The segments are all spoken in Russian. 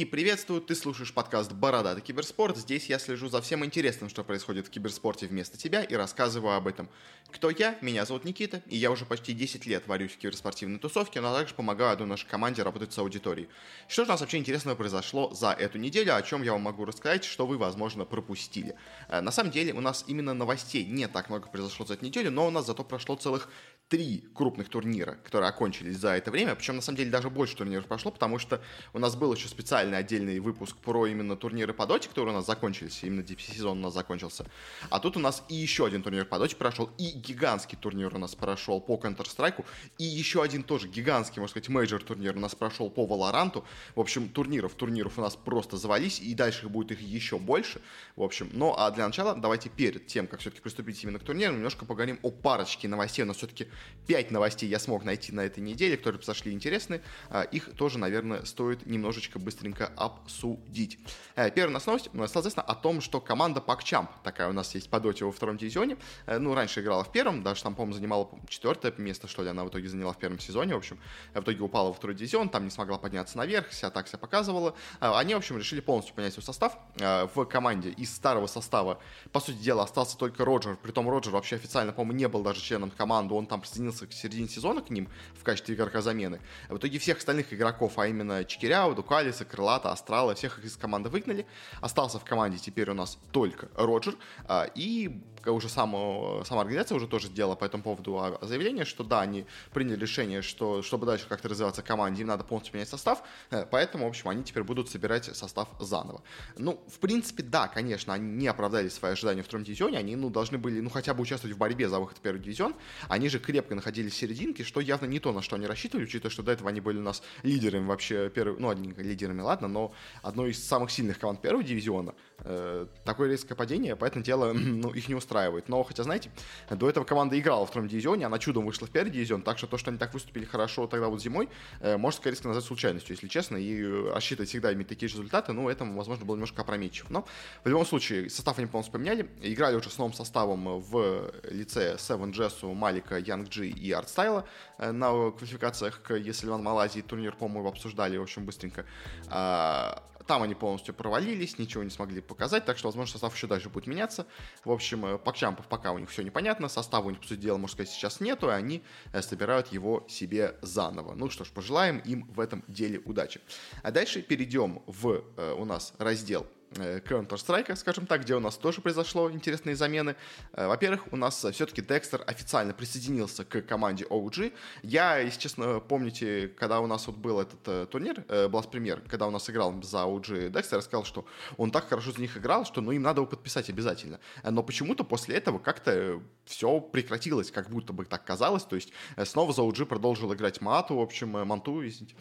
и приветствую, ты слушаешь подкаст «Бородатый киберспорт». Здесь я слежу за всем интересным, что происходит в киберспорте вместо тебя и рассказываю об этом. Кто я? Меня зовут Никита, и я уже почти 10 лет варюсь в киберспортивной тусовке, но также помогаю одной нашей команде работать с аудиторией. Что же у нас вообще интересного произошло за эту неделю, о чем я вам могу рассказать, что вы, возможно, пропустили. Э, на самом деле у нас именно новостей не так много произошло за эту неделю, но у нас зато прошло целых три крупных турнира, которые окончились за это время, причем на самом деле даже больше турниров прошло, потому что у нас был еще специальный отдельный выпуск про именно турниры по Dota, которые у нас закончились, именно DPC-сезон у нас закончился. А тут у нас и еще один турнир по Dota прошел, и гигантский турнир у нас прошел по Counter-Strike, и еще один тоже гигантский, можно сказать, мейджор турнир у нас прошел по Valorant. В общем, турниров, турниров у нас просто завались, и дальше будет их еще больше. В общем, ну а для начала давайте перед тем, как все-таки приступить именно к турниру, немножко поговорим о парочке новостей. У нас все-таки 5 новостей я смог найти на этой неделе, которые сошли интересны. А, их тоже, наверное, стоит немножечко быстренько обсудить. Э, первая новость, соответственно, о том, что команда PacChamp, такая у нас есть по доте во втором дивизионе, э, ну, раньше играла в первом, даже там, по-моему, занимала четвертое место, что ли, она в итоге заняла в первом сезоне, в общем, в итоге упала во второй дивизион, там не смогла подняться наверх, себя так себя показывала. Э, они, в общем, решили полностью понять свой состав. В команде из старого состава, по сути дела, остался только Роджер, притом Роджер вообще официально, по-моему, не был даже членом команды, он там присоединился к середине сезона к ним в качестве игрока замены. В итоге всех остальных игроков, а именно Чекиряу, Дукалиса, Крылата, Астрала, всех их из команды выгнали. Остался в команде теперь у нас только Роджер. А, и уже сама, сама организация уже тоже сделала по этому поводу заявление, что да, они приняли решение, что чтобы дальше как-то развиваться команде, им надо полностью менять состав, э, поэтому, в общем, они теперь будут собирать состав заново. Ну, в принципе, да, конечно, они не оправдали свои ожидания в втором дивизионе, они, ну, должны были, ну, хотя бы участвовать в борьбе за выход в первый дивизион, они же крепко находились в серединке, что явно не то, на что они рассчитывали, учитывая, что до этого они были у нас лидерами вообще, первый, ну, одни лидерами, ладно, но одной из самых сильных команд первого дивизиона, э, такое резкое падение, поэтому дело, ну, их не устраивает. Но, хотя, знаете, до этого команда играла в втором дивизионе, она чудом вышла в первый дивизион, так что то, что они так выступили хорошо тогда вот зимой, э, может, скорее назвать случайностью, если честно, и рассчитывать всегда иметь такие же результаты, ну, это, возможно, было немножко опрометчиво. Но, в любом случае, состав они полностью поменяли, играли уже с новым составом в лице Seven Джессу, Малика, Янг Джи и Артстайла э, на квалификациях к Еселиван Малайзии турнир, по-моему, обсуждали, в общем, быстренько. А, там они полностью провалились, ничего не смогли показать, так что, возможно, состав еще дальше будет меняться. В общем, э, Пакчампов пока у них все непонятно, состава у них, по сути дела, можно сказать, сейчас нету, и они э, собирают его себе заново. Ну что ж, пожелаем им в этом деле удачи. А дальше перейдем в э, у нас раздел Counter-Strike, скажем так, где у нас тоже произошло интересные замены. Э, во-первых, у нас все-таки Декстер официально присоединился к команде OG. Я, если честно, помните, когда у нас вот был этот э, турнир, э, Blast Premier, когда у нас играл за OG Декстер, я сказал, что он так хорошо за них играл, что ну им надо его подписать обязательно. Но почему-то после этого как-то все прекратилось, как будто бы так казалось. То есть снова за OG продолжил играть Мату, в общем, Манту, извините.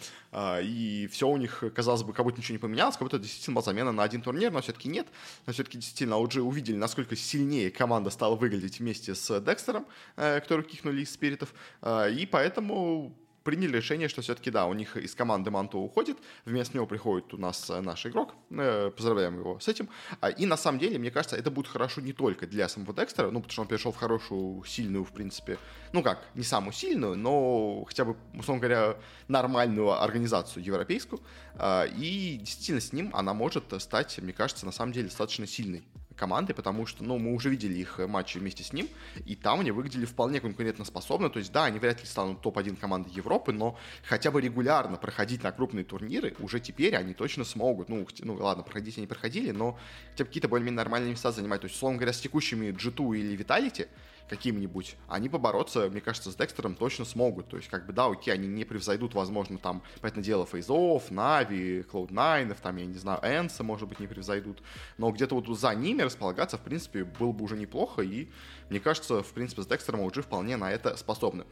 И все у них, казалось бы, как будто ничего не поменялось, как будто действительно была замена на один турнир турнир, но все-таки нет. Но все-таки действительно уже увидели, насколько сильнее команда стала выглядеть вместе с Декстером, э, который кихнули из спиритов. Э, и поэтому приняли решение, что все-таки, да, у них из команды Манто уходит, вместо него приходит у нас э, наш игрок, э, поздравляем его с этим, а, и на самом деле, мне кажется, это будет хорошо не только для самого Декстера, ну, потому что он перешел в хорошую, сильную, в принципе, ну как, не самую сильную, но хотя бы, условно говоря, нормальную организацию европейскую, а, и действительно с ним она может стать, мне кажется, на самом деле достаточно сильной командой, потому что, ну, мы уже видели их матчи вместе с ним, и там они выглядели вполне конкурентоспособны, то есть, да, они вряд ли станут топ-1 командой Европы, но хотя бы регулярно проходить на крупные турниры уже теперь они точно смогут, ну, ну ладно, проходить они проходили, но хотя бы какие-то более-менее нормальные места занимать, то есть, условно говоря, с текущими G2 или Vitality, каким-нибудь, они побороться, мне кажется, с Декстером точно смогут. То есть, как бы, да, окей, они не превзойдут, возможно, там, поэтому дело, Фейзов, Нави, Cloud9, там, я не знаю, Энса, может быть, не превзойдут. Но где-то вот за ними располагаться, в принципе, было бы уже неплохо, и мне кажется, в принципе, с Декстером уже вполне на это способны.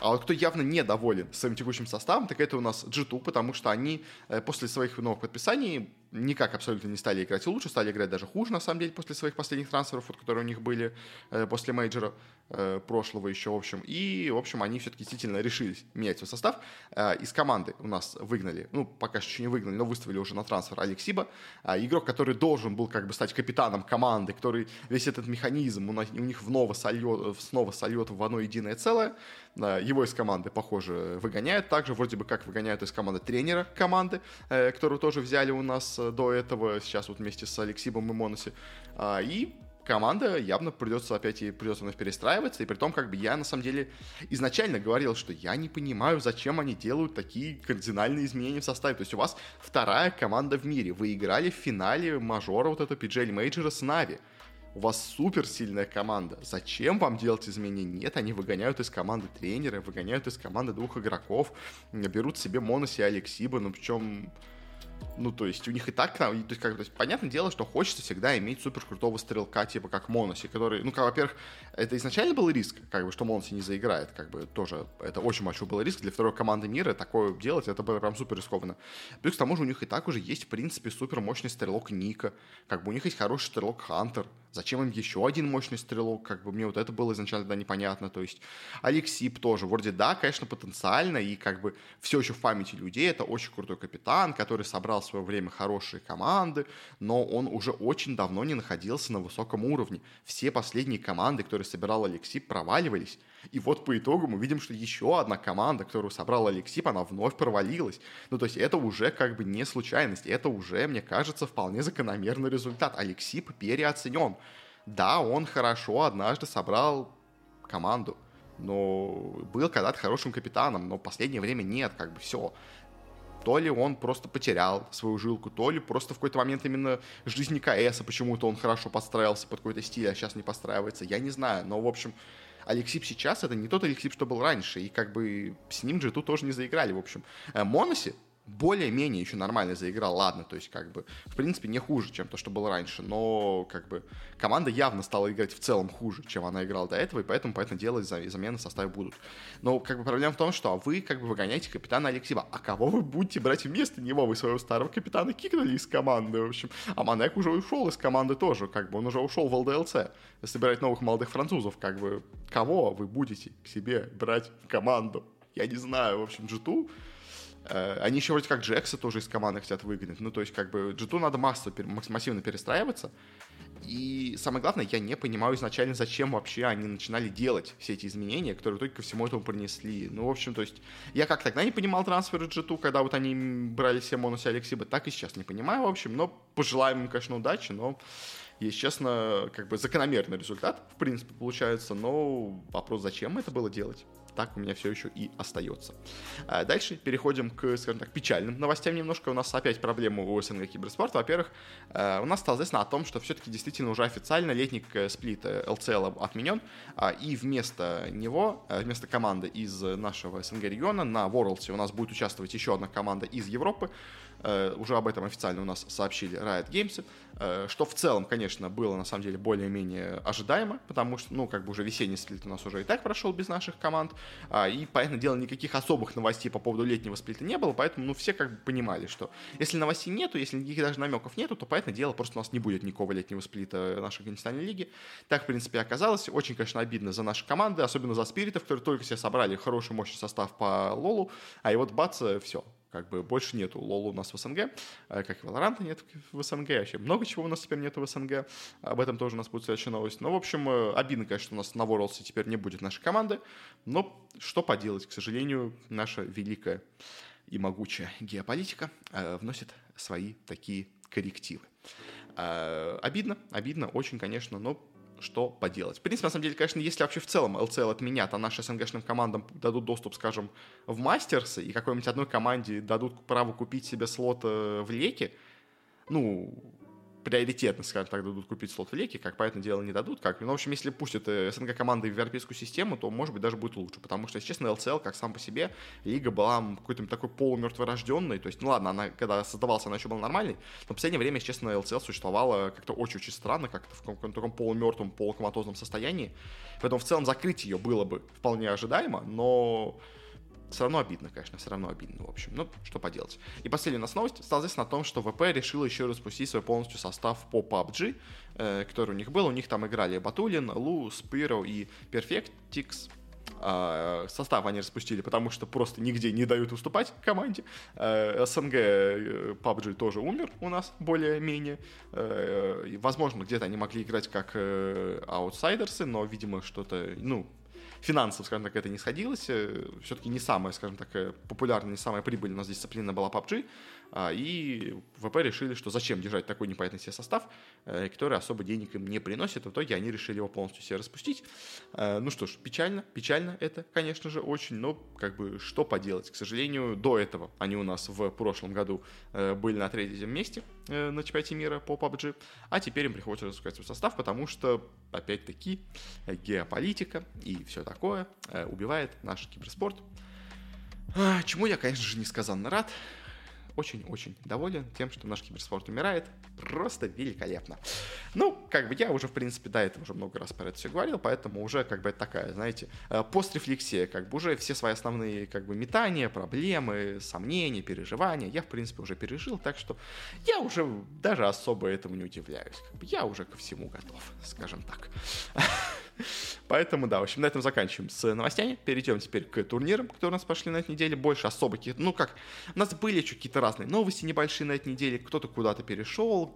А вот кто явно недоволен своим текущим составом, так это у нас G2, потому что они э, после своих новых подписаний никак абсолютно не стали играть лучше, стали играть даже хуже, на самом деле, после своих последних трансферов, вот, которые у них были э, после мейджора. Э, прошлого еще, в общем. И, в общем, они все-таки действительно решились менять свой состав. Э, из команды у нас выгнали, ну, пока еще не выгнали, но выставили уже на трансфер Алексиба. Э, игрок, который должен был как бы стать капитаном команды, который весь этот механизм у, нас, у них снова сольет, снова сольет в одно единое целое. Э, его из команды, похоже, выгоняют. Также вроде бы как выгоняют из команды тренера команды, э, которого тоже взяли у нас э, до этого, сейчас вот вместе с Алексибом и Моноси. Э, и команда явно придется опять и придется вновь перестраиваться, и при том, как бы я на самом деле изначально говорил, что я не понимаю, зачем они делают такие кардинальные изменения в составе. То есть у вас вторая команда в мире, вы играли в финале мажора вот этого PGL мейджора с Navi. У вас супер сильная команда. Зачем вам делать изменения? Нет, они выгоняют из команды тренера, выгоняют из команды двух игроков, берут себе Моноси и Алексиба, ну причем ну, то есть у них и так, то есть, как, то есть, понятное дело, что хочется всегда иметь супер крутого стрелка, типа как Моноси, который, ну, как, во-первых, это изначально был риск, как бы, что Моноси не заиграет, как бы, тоже, это очень большой был риск для второй команды мира, такое делать, это было прям супер рискованно. Плюс к тому же у них и так уже есть, в принципе, супер мощный стрелок Ника, как бы у них есть хороший стрелок Хантер, Зачем им еще один мощный стрелок? Как бы мне вот это было изначально да, непонятно. То есть Алексип тоже. Вроде да, конечно, потенциально. И как бы все еще в памяти людей. Это очень крутой капитан, который собрал в свое время хорошие команды. Но он уже очень давно не находился на высоком уровне. Все последние команды, которые собирал Алексип, проваливались. И вот по итогу мы видим, что еще одна команда, которую собрал Алексип, она вновь провалилась. Ну, то есть это уже как бы не случайность. Это уже, мне кажется, вполне закономерный результат. Алексип переоценен. Да, он хорошо однажды собрал команду, но был когда-то хорошим капитаном, но в последнее время нет, как бы все. То ли он просто потерял свою жилку, то ли просто в какой-то момент именно жизни КС, почему-то он хорошо подстраивался под какой-то стиль, а сейчас не подстраивается, я не знаю. Но, в общем, Алексип сейчас это не тот Алексип, что был раньше, и как бы с ним же тут тоже не заиграли, в общем. Э, Моноси более-менее еще нормально заиграл, ладно, то есть как бы, в принципе, не хуже, чем то, что было раньше, но как бы команда явно стала играть в целом хуже, чем она играла до этого, и поэтому, поэтому делать замены в составе будут. Но как бы проблема в том, что вы как бы выгоняете капитана Алексеева, а кого вы будете брать вместо него? Вы своего старого капитана кикнули из команды, в общем, а Манек уже ушел из команды тоже, как бы он уже ушел в ЛДЛЦ, собирать новых молодых французов, как бы кого вы будете к себе брать в команду? Я не знаю, в общем, Джиту Э, они еще вроде как Джекса тоже из команды хотят выгнать. Ну, то есть, как бы, Джиту надо массово, массивно перестраиваться. И самое главное, я не понимаю изначально, зачем вообще они начинали делать все эти изменения, которые только ко всему этому принесли. Ну, в общем, то есть, я как тогда не понимал трансферы G2, когда вот они брали себе Монуса Алексиба, так и сейчас не понимаю, в общем, но пожелаем им, конечно, удачи, но если честно, как бы закономерный результат, в принципе, получается, но вопрос, зачем это было делать? Так у меня все еще и остается. А дальше переходим к, скажем так, печальным новостям немножко. У нас опять проблемы у СНГ Киберспорт. Во-первых, э, у нас стало известно о том, что все-таки действительно уже официально летний сплит LCL отменен, а, и вместо него, э, вместо команды из нашего СНГ региона на Worlds у нас будет участвовать еще одна команда из Европы. Э, уже об этом официально у нас сообщили Riot Games, э, что в целом, конечно, было на самом деле более-менее ожидаемо, потому что, ну, как бы уже весенний сплит у нас уже и так прошел без наших команд, а, и, понятное дело, никаких особых новостей по поводу летнего сплита не было, поэтому, ну, все как бы понимали, что если новостей нету, если никаких даже намеков нету, то, понятное дело, просто у нас не будет никакого летнего сплита нашей Афганистане лиги. Так, в принципе, оказалось. Очень, конечно, обидно за наши команды, особенно за спиритов, которые только себе собрали хороший, мощный состав по Лолу, а и вот бац, все, как бы больше нету Лол у нас в СНГ, э, как и Valorant нет в СНГ, вообще много чего у нас теперь нету в СНГ, об этом тоже у нас будет следующая новость. Но, ну, в общем, э, обидно, конечно, у нас на Worlds теперь не будет нашей команды, но что поделать, к сожалению, наша великая и могучая геополитика э, вносит свои такие коррективы. Обидно, обидно, очень, конечно, но что поделать. В принципе, на самом деле, конечно, если вообще в целом LCL отменят, а нашим СНГшным командам дадут доступ, скажем, в мастерсы, и какой-нибудь одной команде дадут право купить себе слот э, в леке, ну, приоритетно, скажем так, дадут купить слот в леке, как, понятное дело, не дадут. Как, ну, в общем, если пустят СНГ команды в европейскую систему, то, может быть, даже будет лучше. Потому что, если честно, ЛЦЛ, как сам по себе, лига была какой-то такой полумертворожденной. То есть, ну ладно, она, когда создавался, она еще была нормальной, но в последнее время, если честно, ЛЦЛ существовала как-то очень-очень странно, как-то в каком-то таком полумертвом, полукоматозном состоянии. Поэтому, в целом, закрыть ее было бы вполне ожидаемо, но все равно обидно, конечно, все равно обидно, в общем. Ну, что поделать. И последняя у нас новость стала известна о том, что ВП решила еще распустить свой полностью состав по PUBG, э, который у них был. У них там играли Батулин, Лу, Спиро и Perfectix. А, состав они распустили, потому что просто нигде не дают уступать команде. Э, СНГ э, PUBG тоже умер у нас более-менее. Э, возможно, где-то они могли играть как аутсайдерсы, но, видимо, что-то, ну, финансово, скажем так, это не сходилось. Все-таки не самая, скажем так, популярная, не самая прибыльная у нас дисциплина была PUBG. А, и ВП решили, что зачем держать такой непонятный себе состав, э, который особо денег им не приносит. В итоге они решили его полностью себе распустить. Э, ну что ж, печально, печально это, конечно же, очень, но как бы что поделать. К сожалению, до этого они у нас в прошлом году э, были на третьем месте на чемпионате мира по PUBG, а теперь им приходится распускать свой состав, потому что, опять-таки, геополитика и все такое убивает наш киберспорт. Чему я, конечно же, несказанно рад очень-очень доволен тем, что наш киберспорт умирает. Просто великолепно. Ну, как бы я уже, в принципе, до этого уже много раз про это все говорил, поэтому уже как бы это такая, знаете, э, пострефлексия, как бы уже все свои основные как бы метания, проблемы, сомнения, переживания я, в принципе, уже пережил, так что я уже даже особо этому не удивляюсь. Как бы я уже ко всему готов, скажем так. Поэтому, да, в общем, на этом заканчиваем с новостями. Перейдем теперь к турнирам, которые у нас пошли на этой неделе. Больше особо каких ну как, у нас были какие-то разные новости небольшие на этой неделе. Кто-то куда-то перешел,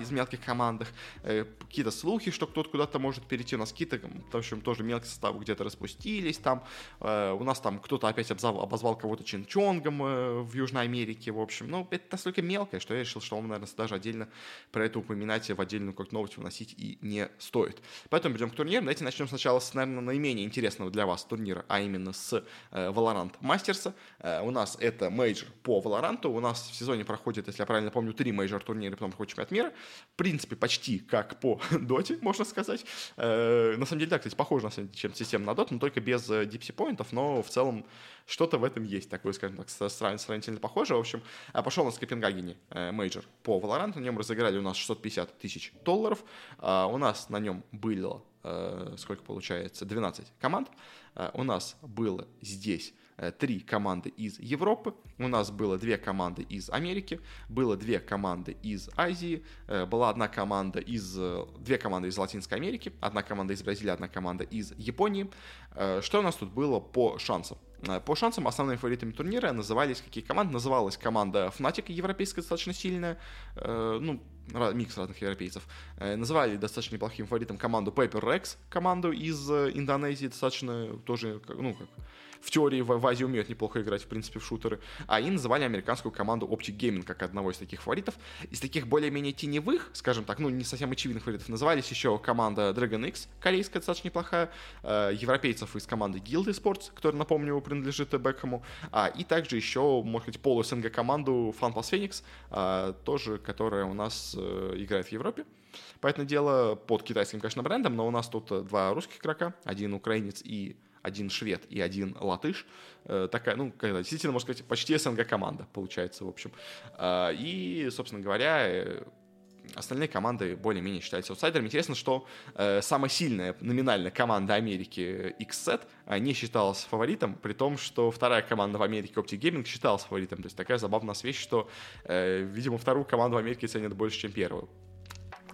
из мелких командах, э, какие-то слухи, что кто-то куда-то может перейти, у нас какие-то, в общем, тоже мелкие составы где-то распустились там, э, у нас там кто-то опять обзов, обозвал кого-то Чинчонгом э, в Южной Америке, в общем, ну, это настолько мелкое, что я решил, что вам, наверное, даже отдельно про это упоминать, в отдельную как новость выносить и не стоит. Поэтому идем к турниру, давайте начнем сначала с, наверное, наименее интересного для вас турнира, а именно с Valorant Мастерса. У нас это мейджор по Valorant, у нас в сезоне проходит, если я правильно помню, три мейджор турнира, потом проходит чемпионат мира. В принципе, почти как по Dota, можно сказать. Э, на самом деле, да, кстати, похоже, на самом деле, чем система на доте, но только без э, DPC-поинтов, но в целом что-то в этом есть, такое, скажем так, сравнительно похоже. В общем, а пошел на Копенгагене мейджор по Valorant, на нем разыграли у нас 650 тысяч долларов, а у нас на нем было, э, сколько получается, 12 команд, у нас было здесь Э, три команды из Европы, у нас было две команды из Америки, было две команды из Азии, э, была одна команда из, э, две команды из Латинской Америки, одна команда из Бразилии, одна команда из Японии. Что у нас тут было по шансам? По шансам основными фаворитами турнира назывались какие команды? Называлась команда Fnatic, европейская достаточно сильная, ну, микс разных европейцев. Называли достаточно неплохим фаворитом команду Paper Rex, команду из Индонезии, достаточно тоже, ну, как в теории в, в Азии умеют неплохо играть, в принципе, в шутеры. А они называли американскую команду Optic Gaming как одного из таких фаворитов. Из таких более-менее теневых, скажем так, ну, не совсем очевидных фаворитов, назывались еще команда Dragon X, корейская, достаточно неплохая, э, европейцев из команды Guild Sports, которая, напомню, принадлежит Бекхэму, а, и также еще, может быть, полу-СНГ команду FunPlus Phoenix, э, тоже, которая у нас э, играет в Европе. Поэтому дело под китайским, конечно, брендом, но у нас тут два русских игрока, один украинец и один швед и один латыш. Э, такая, ну, действительно, можно сказать, почти СНГ команда получается, в общем. Э, и, собственно говоря, э, остальные команды более-менее считаются аутсайдерами. Интересно, что э, самая сильная номинальная команда Америки XZ э, не считалась фаворитом, при том, что вторая команда в Америке Optic Gaming считалась фаворитом. То есть такая забавная вещь, что, э, видимо, вторую команду в Америке ценят больше, чем первую.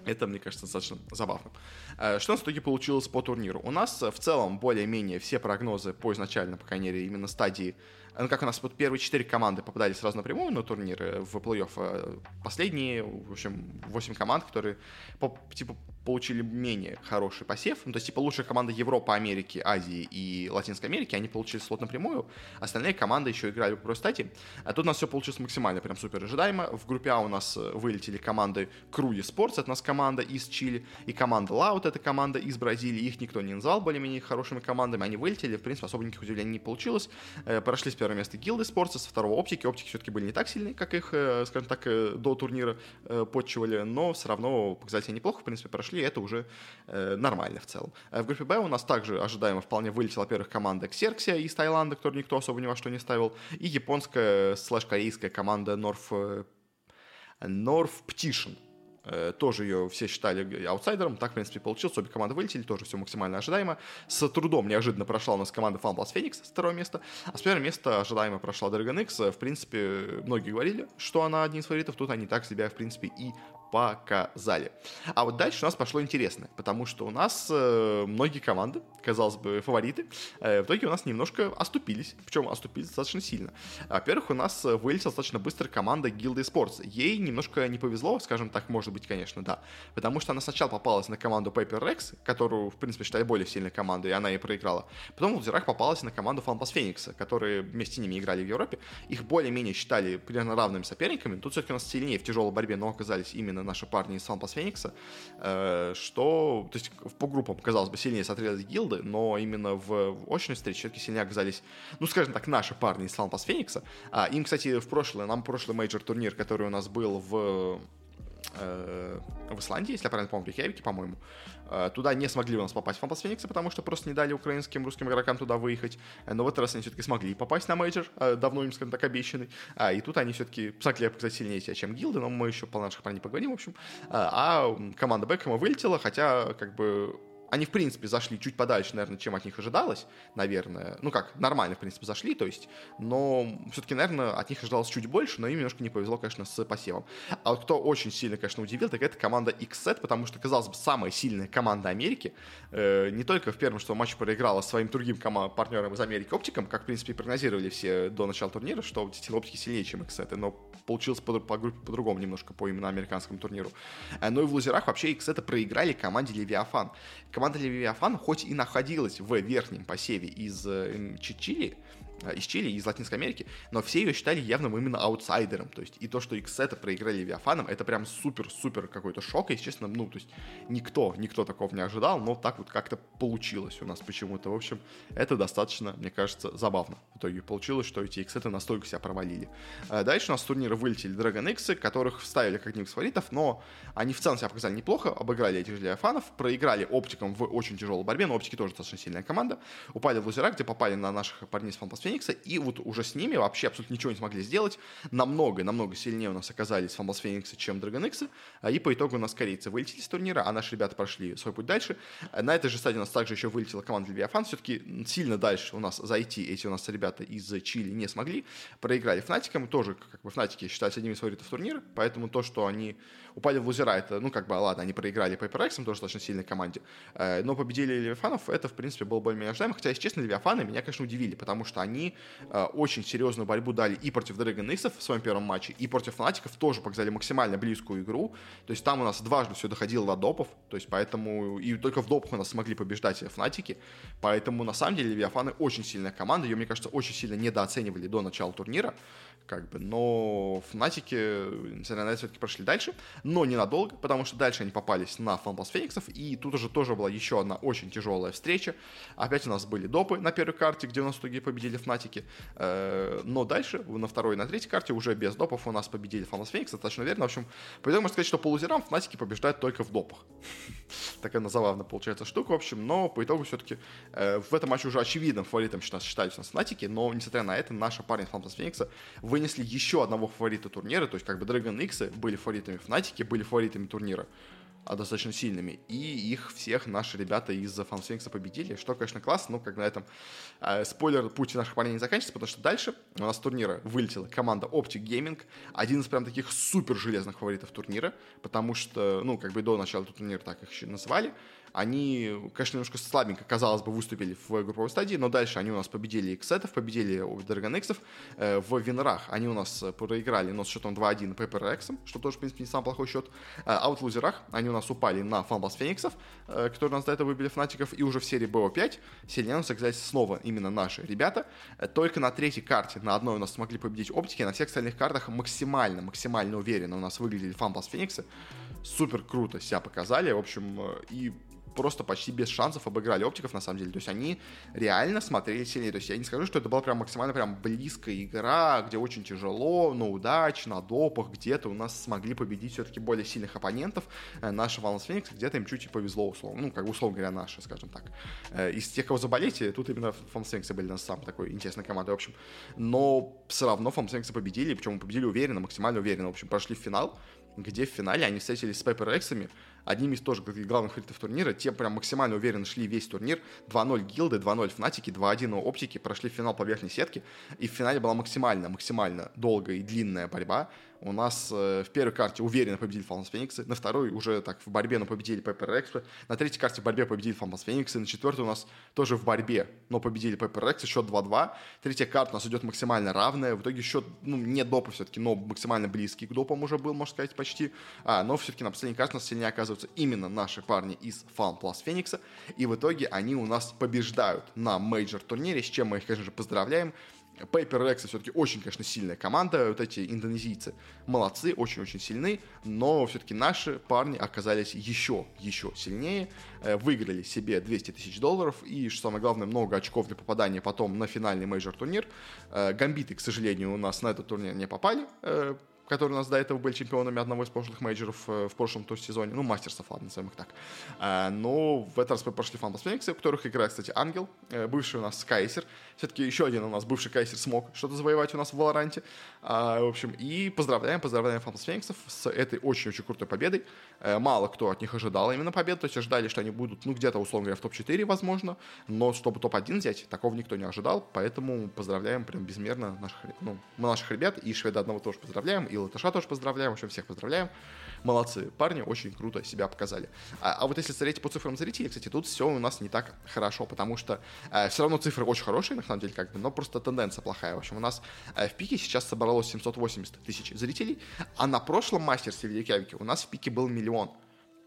Это, мне кажется, достаточно забавно. Э, что у нас в итоге получилось по турниру? У нас э, в целом более-менее все прогнозы по изначально, по крайней мере, именно стадии ну, как у нас вот первые четыре команды попадали сразу напрямую на турниры в плей-офф, а последние, в общем, восемь команд, которые по, типа получили менее хороший посев, ну, то есть, типа, лучшая команда Европы, Америки, Азии и Латинской Америки, они получили слот напрямую, остальные команды еще играли по стати, а тут у нас все получилось максимально прям супер ожидаемо. В группе А у нас э, вылетели команды Круи Спортс, это у нас команда из Чили, и команда Лаут, это команда из Бразилии, их никто не назвал более-менее хорошими командами, они вылетели, в принципе, особо никаких удивлений не получилось, э, прошлись первое место Гилды Спортса, со второго Оптики. Оптики все-таки были не так сильны, как их, э, скажем так, э, до турнира э, подчивали, но все равно показатели неплохо, в принципе, прошли, и это уже нормально в целом. В группе Б у нас также ожидаемо вполне вылетела, во-первых, команда Ксерксия из Таиланда, которую никто особо ни во что не ставил, и японская слэш-корейская команда North, North Petition тоже ее все считали аутсайдером. Так, в принципе, получилось. Обе команды вылетели, тоже все максимально ожидаемо. С трудом неожиданно прошла у нас команда FunPlus Phoenix с второго места. А с первого места ожидаемо прошла Dragon X. В принципе, многие говорили, что она один из фаворитов. Тут они так себя, в принципе, и показали. А вот дальше у нас пошло интересное, потому что у нас э, многие команды, казалось бы, фавориты, э, в итоге у нас немножко оступились, причем оступились достаточно сильно. Во-первых, у нас вылетела достаточно быстро команда Guild Sports. Ей немножко не повезло, скажем так, может быть, конечно, да, потому что она сначала попалась на команду Paper Rex, которую, в принципе, считали более сильной командой, и она ей проиграла. Потом в лузерах попалась на команду FunPass Phoenix, которые вместе с ними играли в Европе. Их более-менее считали примерно равными соперниками. Тут все-таки у нас сильнее в тяжелой борьбе, но оказались именно наши парни из FunPlus Phoenix, э, что, то есть по группам, казалось бы, сильнее смотрелись Guild ы, но именно в, в очной встрече все-таки сильнее оказались, ну, скажем так, наши парни из FunPlus Phoenix. А, им, кстати, в прошлый, нам прошлый мейджор турнир, который у нас был в в Исландии, если я правильно помню, в Рейкьявике, по-моему. Э, туда не смогли у нас попасть FunPlus Phoenix а, потому что просто не дали украинским, русским игрокам туда выехать. Э, но в этот раз они все-таки смогли попасть на мейджор, э, давно им, скажем так, обещанный. А, и тут они все-таки смогли показать сильнее себя, чем Guild ы, но мы еще по наших про них поговорим, в общем. А команда Бекхэма вылетела, хотя, как бы, они, в принципе, зашли чуть подальше, наверное, чем от них ожидалось, наверное. Ну как, нормально, в принципе, зашли, то есть, но все-таки, наверное, от них ожидалось чуть больше, но им немножко не повезло, конечно, с посевом. А вот кто очень сильно, конечно, удивил, так это команда XZ, потому что, казалось бы, самая сильная команда Америки, э, не только в первом, что матч проиграла своим другим команд- партнерам из Америки оптикам, как, в принципе, прогнозировали все до начала турнира, что эти оптики сильнее, чем XZ, но получилось по, по группе по-другому немножко, по именно американскому турниру. Э, но и в лузерах вообще XZ проиграли команде Левиафан. Команда Левиафан хоть и находилась в верхнем посеве из э, Чили, Э, из Чили, из Латинской Америки, но все ее считали явным именно аутсайдером, то есть и то, что x это проиграли Левиафаном, это прям супер-супер какой-то шок, и, честно, ну, то есть никто, никто такого не ожидал, но так вот как-то получилось у нас почему-то, в общем, это достаточно, мне кажется, забавно. В итоге получилось, что эти x настолько себя провалили. Э, дальше у нас с турнира вылетели Dragon X, которых вставили как из фаворитов, но они в целом себя показали неплохо, обыграли этих Левиафанов, проиграли оптикам в очень тяжелой борьбе, но оптики тоже достаточно сильная команда, упали в лузера, где попали на наших парней с Фанпас Феникса, и вот уже с ними вообще абсолютно ничего не смогли сделать. Намного, намного сильнее у нас оказались Фамбас Фениксы, чем X, а, и по итогу у нас корейцы вылетели с турнира, а наши ребята прошли свой путь дальше. На этой же стадии у нас также еще вылетела команда Левиафан, все-таки сильно дальше у нас зайти эти у нас ребята из Чили не смогли, проиграли Фнатикам, тоже как бы Фнатики считаются одним из фаворитов турнира, поэтому то, что они упали в лузера, это, ну, как бы, ладно, они проиграли Paper X, тоже достаточно сильной команде, э, но победили Левиафанов, это, в принципе, было более-менее ожидаемо, хотя, если честно, Левиафаны меня, конечно, удивили, потому что они э, очень серьезную борьбу дали и против Dragon X в своем первом матче, и против Фанатиков тоже показали максимально близкую игру, то есть там у нас дважды все доходило до допов, то есть поэтому, и только в допах у нас смогли побеждать Фнатики, поэтому, на самом деле, Левиафаны очень сильная команда, ее, мне кажется, очень сильно недооценивали до начала турнира, как бы, но Фнатики, несмотря на это, все-таки прошли дальше, но ненадолго, потому что дальше они попались на Фанпас Фениксов, и тут уже тоже была еще одна очень тяжелая встреча. Опять у нас были допы на первой карте, где у нас в итоге победили э, но дальше, на второй и на третьей карте, уже без допов у нас победили Фанпас Феникс, достаточно верно. В общем, по можно сказать, что по лузерам Фнатики побеждают только в допах. Такая она забавная получается штука, в общем, но по итогу все-таки э, в этом матче уже очевидным фаворитом считались у нас Фнатики, но, несмотря на это, наши парни Фанпас Феникса вы вынесли еще одного фаворита турнира, то есть как бы Dragon X были фаворитами Фнатики, были фаворитами турнира а достаточно сильными. И их всех наши ребята из Фанфеникса победили, что, конечно, классно, но как на этом э, спойлер, путь наших парней не заканчивается, потому что дальше у нас с турнира вылетела команда Optic Gaming, один из прям таких супер железных фаворитов турнира, потому что, ну, как бы до начала турнира так их еще называли, они, конечно, немножко слабенько, казалось бы, выступили в групповой стадии, но дальше они у нас победили Xетов, победили Dragon X. Э, в Винрах они у нас проиграли, но с счетом 2-1 Paper X, что тоже, в принципе, не самый плохой счет. Э, а вот в лузерах они у нас упали на Фанбас Фениксов, э, которые у нас до этого выбили Фнатиков, и уже в серии BO5 сильнее у нас оказались снова именно наши ребята. Только на третьей карте, на одной у нас смогли победить оптики, на всех остальных картах максимально, максимально уверенно у нас выглядели Фанбас Фениксы. Супер круто себя показали, в общем, и просто почти без шансов обыграли оптиков, на самом деле. То есть они реально смотрели сильнее. То есть я не скажу, что это была прям максимально прям близкая игра, где очень тяжело, но удач, на допах, где-то у нас смогли победить все-таки более сильных оппонентов. Э, наши Валанс Феникс где-то им чуть-чуть повезло, условно. Ну, как бы, условно говоря, наши, скажем так. Э, из тех, за кого болеть, тут именно FunPlus Phoenix ы были на самой такой интересной командой, в общем. Но все равно FunPlus Phoenix ы победили, причем победили уверенно, максимально уверенно. В общем, прошли в финал. Где в финале они встретились с Paper Rex ами, одними из тоже главных фаворитов турнира. Те прям максимально уверенно шли весь турнир. 2-0 Guild ы, 2-0 Fnatic и, 2-1 OpTic и, прошли финал по верхней сетке. И в финале была максимально, максимально долгая и длинная борьба. У нас э, в первой карте уверенно победили FunPlus Phoenix ы, на второй уже так в борьбе, но победили Paper Rex ы, на третьей карте в борьбе победили FunPlus Phoenix ы, на четвертой у нас тоже в борьбе, но победили Paper Rex, счет 2-2. Третья карта у нас идет максимально равная, в итоге счет, ну, не допа все-таки, но максимально близкий к допам уже был, можно сказать, почти. А, но все-таки на последней карте у нас сильнее оказываются именно наши парни из FunPlus Phoenix а, и в итоге они у нас побеждают на мейджор турнире, с чем мы их, конечно же, поздравляем. Paper Rex все-таки очень, конечно, сильная команда. Вот эти индонезийцы молодцы, очень-очень сильны. Но все-таки наши парни оказались еще, еще сильнее. Э, выиграли себе 200 тысяч долларов. И, что самое главное, много очков для попадания потом на финальный мейджор турнир. Э, гамбиты, к сожалению, у нас на этот турнир не попали э, которые у нас до этого были чемпионами одного из прошлых мейджеров э, в прошлом то сезоне, ну, мастерсов, ладно, назовем их так. А, но в этот раз мы прошли FunPlus Phoenix ы, в которых играет, кстати, ANGE1, э, бывший у нас КСер, все-таки еще один у нас бывший КСер смог что-то завоевать у нас в Valorant е, а, в общем, и поздравляем, поздравляем FunPlus Phoenix ов с этой очень-очень крутой победой. Э, мало кто от них ожидал именно победу, то есть ожидали, что они будут, ну, где-то, условно говоря, в топ-4, возможно, но чтобы топ-1 взять, такого никто не ожидал, поэтому поздравляем прям безмерно наших, ну, наших ребят, и шведа одного тоже поздравляем, и Латыша тоже поздравляем, поздравляем, в общем, всех поздравляем. Молодцы, парни очень круто себя показали. А, а вот если смотреть по цифрам зрителей, кстати, тут все у нас не так хорошо, потому что э, все равно цифры очень хорошие, на самом деле, как бы, но просто тенденция плохая. В общем, у нас э, в пике сейчас собралось 780 тысяч зрителей, а на прошлом мастерстве в Рейкявике у нас в пике был миллион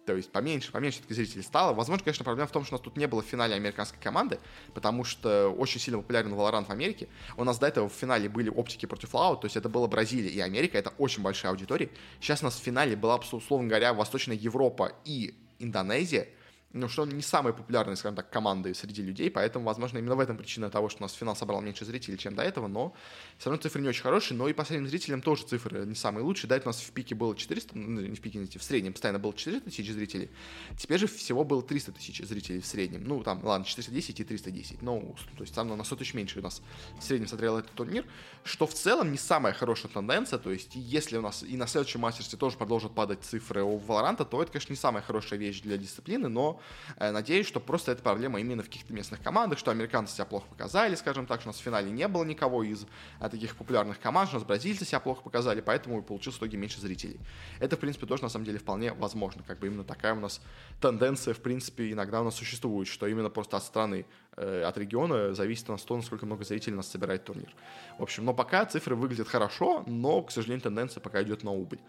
то есть поменьше, поменьше все-таки зрителей стало. Возможно, конечно, проблема в том, что у нас тут не было в финале американской команды, потому что очень сильно популярен Valorant в Америке. У нас до этого в финале были оптики против Лау, то есть это была Бразилия и Америка, это очень большая аудитория. Сейчас у нас в финале была, условно говоря, Восточная Европа и Индонезия, ну, что не самые популярные, скажем так, команды среди людей, поэтому, возможно, именно в этом причина того, что у нас финал собрал меньше зрителей, чем до этого, но все равно цифры не очень хорошие, но и по средним зрителям тоже цифры не самые лучшие. До этого у нас в пике было 400, ну, не в пике, в среднем постоянно было 400 тысяч зрителей, теперь же всего было 300 тысяч зрителей в среднем, ну, там, ладно, 410 и 310, ну, то есть там на 100 тысяч меньше у нас в среднем смотрел этот турнир, что в целом не самая хорошая тенденция, то есть если у нас и на следующем мастерстве тоже продолжат падать цифры у Valorant, то это, конечно, не самая хорошая вещь для дисциплины, но надеюсь, что просто это проблема именно в каких-то местных командах, что американцы себя плохо показали, скажем так, что у нас в финале не было никого из а, таких популярных команд, что у нас бразильцы себя плохо показали, поэтому и получилось в итоге меньше зрителей. Это, в принципе, тоже на самом деле вполне возможно, как бы именно такая у нас тенденция, в принципе, иногда у нас существует, что именно просто от страны э, от региона зависит у нас то, насколько много зрителей у нас собирает турнир. В общем, но пока цифры выглядят хорошо, но, к сожалению, тенденция пока идет на убыль.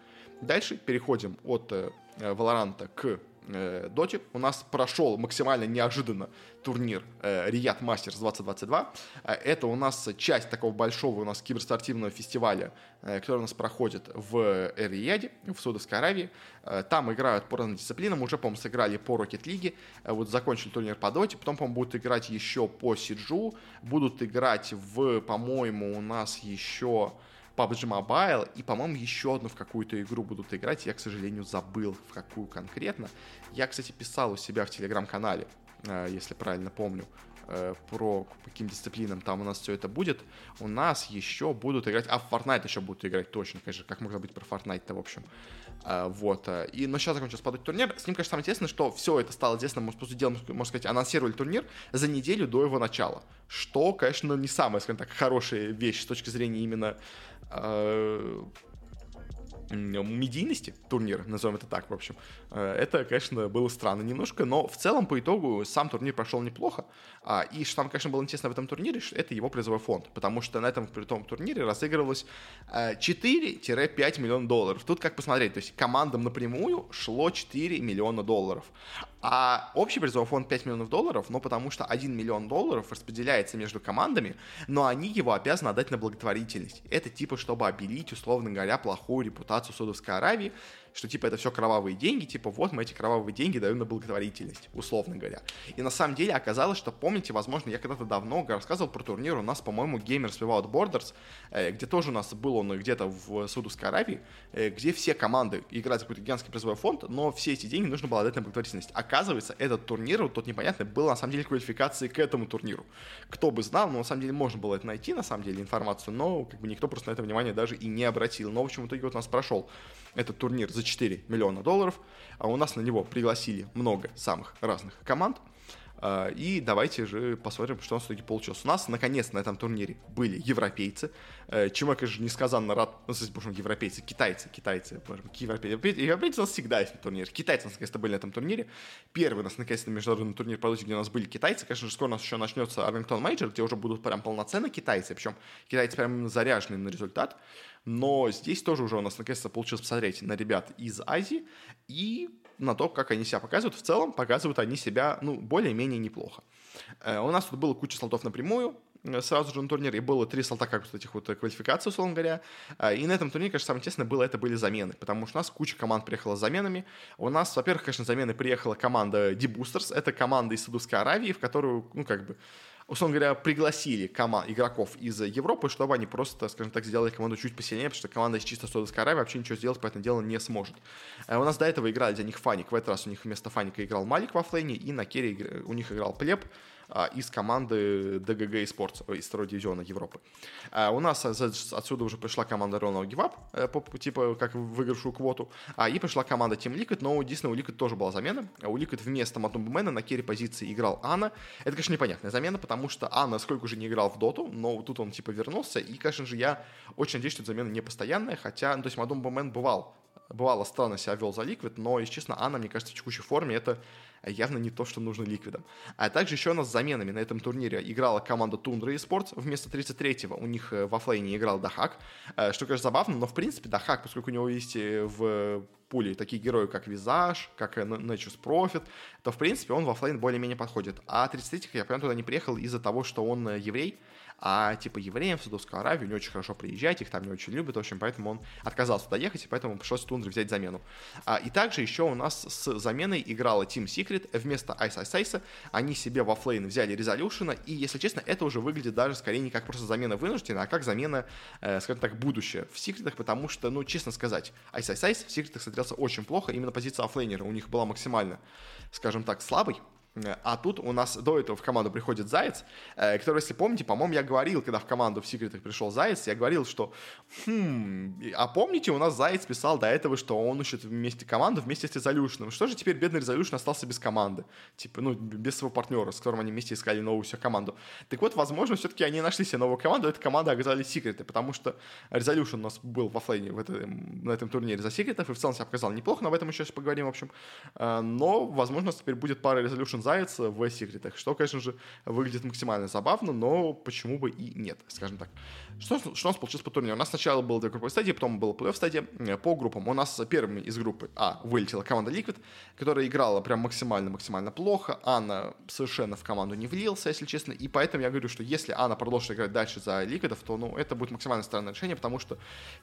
Дальше переходим от э, Valorant к э, Доте. У нас прошел максимально неожиданно турнир э, Riyadh Masters 2022. Э, это у нас часть такого большого у нас киберспортивного фестиваля, э, который у нас проходит в Эр-Рияде, в Саудовской Аравии. Э, там играют по разным дисциплинам. Уже, по-моему, сыграли по Rocket League. Э, вот закончили турнир по Доте. Потом, по-моему, будут играть еще по Сиджу. Будут играть в, по-моему, у нас еще... PUBG Mobile, и, по-моему, еще одну в какую-то игру будут играть. Я, к сожалению, забыл, в какую конкретно. Я, кстати, писал у себя в телеграм-канале, э, если правильно помню, э, про каким дисциплинам там у нас все это будет. У нас еще будут играть... А, в Fortnite еще будут играть точно, конечно. Как можно быть про Fortnite-то, в общем. Э, вот. И, но сейчас закончился падать турнир. С ним, конечно, самое интересное, что все это стало известно, может, по сути дела, можно сказать, анонсировали турнир за неделю до его начала. Что, конечно, не самая, скажем так, хорошая вещь с точки зрения именно медийности турнира, назовем это так, в общем, э, это, конечно, было странно немножко, но в целом, по итогу, сам турнир прошел неплохо, а, и что там, конечно, было интересно в этом турнире, это его призовой фонд, потому что на этом притом турнире разыгрывалось 4-5 э, миллионов долларов. Тут как посмотреть, то есть командам напрямую шло 4 миллиона долларов, а общий призовой фонд 5 миллионов долларов, но потому что 1 миллион долларов распределяется между командами, но они его обязаны отдать на благотворительность. Это типа, чтобы обелить, условно говоря, плохую репутацию Саудовской Аравии, что типа это все кровавые деньги, типа вот мы эти кровавые деньги даем на благотворительность, условно говоря. И на самом деле оказалось, что помните, возможно, я когда-то давно рассказывал про турнир, у нас, по-моему, Gamers Without Borders, э, где тоже у нас был он где-то в Саудовской Аравии, э, где все команды играют за какой-то гигантский призовой фонд, но все эти деньги нужно было отдать на благотворительность. Оказывается, этот турнир, вот тот непонятный, был на самом деле квалификацией к этому турниру. Кто бы знал, но на самом деле можно было это найти, на самом деле, информацию, но как бы никто просто на это внимание даже и не обратил. Но, в общем, в итоге вот у нас прошел этот турнир за за 4 миллиона долларов. А у нас на него пригласили много самых разных команд – и давайте же посмотрим, что у нас в итоге получилось. У нас, наконец, на этом турнире были европейцы, э, чему я, конечно, несказанно рад. Ну, кстати, боже мой, европейцы, китайцы, китайцы, боже мой, европейцы. Европейцы у нас всегда есть на турнире. Китайцы у нас, наконец-то, были на этом турнире. Первый у нас, наконец-то, международный турнир по где у нас были китайцы. Конечно же, скоро у нас еще начнется Arlington Major, где уже будут прям полноценно китайцы. Причем китайцы прям заряжены на результат. Но здесь тоже уже у нас, наконец-то, получилось посмотреть на ребят из Азии. И на то, как они себя показывают. В целом показывают они себя, ну, более-менее неплохо. Э, у нас тут было куча слотов напрямую, э, сразу же на турнире, и было три слота как вот этих вот квалификаций, условно говоря. Э, и на этом турнире, конечно, самое интересное было, это были замены, потому что у нас куча команд приехала с заменами. У нас, во-первых, конечно, замены приехала команда D-Boosters, это команда из Саудовской Аравии, в которую, ну, как бы, условно говоря, пригласили команд, игроков из Европы, чтобы они просто, скажем так, сделали команду чуть посильнее, потому что команда из чисто Саудовской Аравии вообще ничего сделать по этому делу не сможет. Э, у нас до этого играли за них Фаник, в этот раз у них вместо Фаника играл Малик во флейне, и на керри у них играл Плеб, а, из команды ДГГ и Спортс, из второго дивизиона Европы. А, у нас отсюда уже пришла команда Ronald Гивап, э, типа как выигравшую квоту, а, и пришла команда Team Liquid, но у Disney у Liquid тоже была замена. У Liquid вместо Матумбумена на керри позиции играл Анна. Это, конечно, непонятная замена, потому что Анна сколько уже не играл в доту, но тут он типа вернулся, и, конечно же, я очень надеюсь, что эта замена не постоянная, хотя, ну, то есть Матум Бумен бывал бывало странно себя вел за Liquid, но, если честно, Анна, мне кажется, в текущей форме это явно не то, что нужно ликвидам. А также еще у нас заменами на этом турнире играла команда Тундра Esports. Вместо 33-го у них э, во флейне играл Дахак. Э, что, конечно, забавно, но в принципе Дахак, поскольку у него есть э, в пуле такие герои, как Визаж, как Nature's Profit, то, в принципе, он во флейн более-менее подходит. А 33-х я прям туда не приехал из-за того, что он еврей, а типа евреям в Саудовскую Аравию не очень хорошо приезжать, их там не очень любят, в общем, поэтому он отказался туда ехать, и поэтому пришлось Тундре взять замену. А, и также еще у нас с заменой играла Team Secret вместо Ice Ice Ice, они себе во флейн взяли Резолюшена, и, если честно, это уже выглядит даже скорее не как просто замена вынужденная, а как замена, э, скажем так, будущее в Секретах, потому что, ну, честно сказать, Ice Ice Ice в Секретах смотрелся очень плохо, именно позиция оффлейнера у них была максимально, скажем так, слабой, а тут у нас до этого в команду приходит Заяц, э, который, если помните, по-моему, я говорил, когда в команду в секретах пришел Заяц, я говорил, что, хм, а помните, у нас Заяц писал до этого, что он ищет вместе команду вместе с Резолюшном. Что же теперь бедный Резолюшн остался без команды? Типа, ну, без своего партнера, с которым они вместе искали новую себе команду. Так вот, возможно, все-таки они нашли себе новую команду, эта команда оказались секреты, потому что Резолюшн у нас был во флейне в этом, на этом турнире за секретов, и в целом себя показал неплохо, но об этом еще поговорим, в общем. Э, но, возможно, теперь будет пара Резолюшн Заяц в секретах, что, конечно же, выглядит максимально забавно, но почему бы и нет, скажем так. Что, что у нас получилось по турниру? У нас сначала было две групповые стадии, потом было плей-офф стадия. Э, по группам у нас первыми из группы А вылетела команда Liquid, которая играла прям максимально-максимально плохо. Анна совершенно в команду не влился, если честно, и поэтому я говорю, что если Анна продолжит играть дальше за Liquid, то ну, это будет максимально странное решение, потому что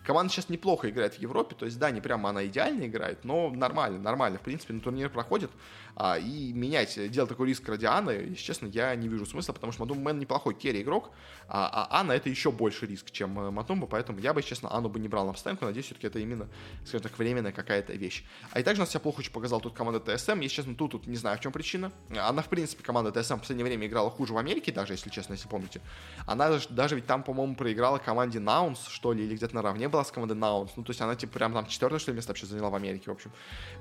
команда сейчас неплохо играет в Европе, то есть да, не прямо она идеально играет, но нормально, нормально, в принципе, на турнир проходит, а, и менять, делать такой риск ради Анны, если честно, я не вижу смысла, потому что MATUMBAMAN неплохой керри-игрок, а, а Анна это еще больше риск, чем э, Матумба, поэтому я бы, честно, Анну бы не брал на постоянку, надеюсь, все-таки это именно, скажем так, временная какая-то вещь. А и также у нас себя плохо очень показал тут команда TSM, если честно, тут, тут не знаю, в чем причина. Она, в принципе, команда TSM в последнее время играла хуже в Америке, даже, если честно, если помните. Она даже, даже ведь там, по-моему, проиграла команде Наунс, что ли, или где-то наравне была с командой Наунс. Ну, то есть она, типа, прям там четвертое, что ли, место вообще заняла в Америке, в общем.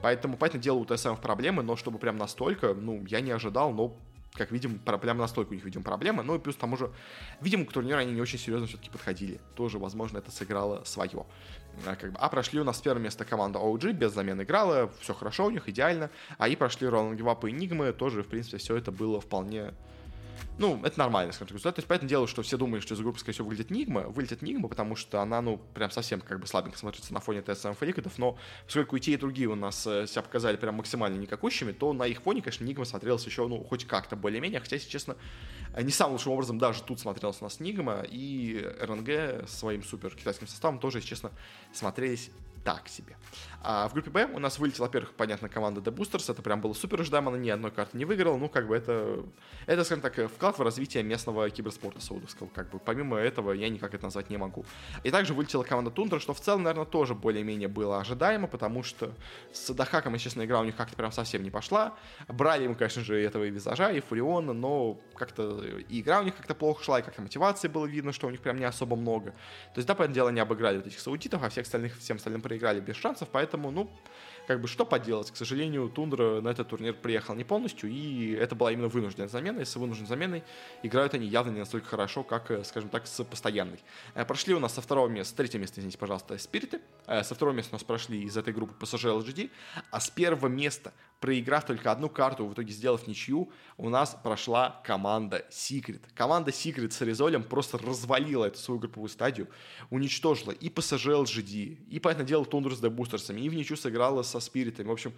Поэтому, поэтому дело у ТСМ проблемы, но чтобы прям настолько, ну, я не ожидал, но как видим, прямо настолько у них, видим, проблемы. Ну и плюс к тому же, видимо, к турниру они не очень серьезно все-таки подходили. Тоже, возможно, это сыграло свое. А, как бы, а прошли у нас первое место команда OG, без замен играла, все хорошо у них, идеально. А и прошли Роланд Гивап и Энигмы, тоже, в принципе, все это было вполне ну, это нормально, скажем так, результат. То есть, поэтому дело, что все думают, что из группы, скорее всего, вылетит Нигма, вылетит Нигма, потому что она, ну, прям совсем как бы слабенько смотрится на фоне ТСМ Феликатов, но поскольку и те, и другие у нас э, себя показали прям максимально никакущими, то на их фоне, конечно, Нигма смотрелась еще, ну, хоть как-то более-менее, хотя, если честно, не самым лучшим образом даже тут смотрелся у нас Нигма, и РНГ своим супер китайским составом тоже, если честно, смотрелись так себе. А в группе Б у нас вылетела, во-первых, понятно, команда The Boosters. Это прям было супер ожидаемо, она ни одной карты не выиграла. Ну, как бы это, это, скажем так, вклад в развитие местного киберспорта саудовского. Как бы помимо этого я никак это назвать не могу. И также вылетела команда Тундра, что в целом, наверное, тоже более-менее было ожидаемо, потому что с Дахаком, если честно, игра у них как-то прям совсем не пошла. Брали им, конечно же, этого и Визажа, и Фуриона, но как-то и игра у них как-то плохо шла, и как-то мотивации было видно, что у них прям не особо много. То есть, да, понятное дело, не обыграли вот этих саудитов, а всех остальных, всем остальным проиграли без шансов, поэтому, ну, как бы что поделать, к сожалению, Тундра на этот турнир приехал не полностью, и это была именно вынужденная замена, и с вынужденной заменой играют они явно не настолько хорошо, как, э, скажем так, с постоянной. Э, прошли у нас со второго места, с третьего места, извините, пожалуйста, Спириты, э, со второго места у нас прошли из этой группы PSG LGD, а с первого места проиграв только одну карту, в итоге сделав ничью, у нас прошла команда Secret. Команда Secret с Аризолем просто развалила эту свою групповую стадию, уничтожила и PSG LGD, и, понятное дело, Тундру с дебустерсами, и в ничью сыграла со Спиритами. В общем,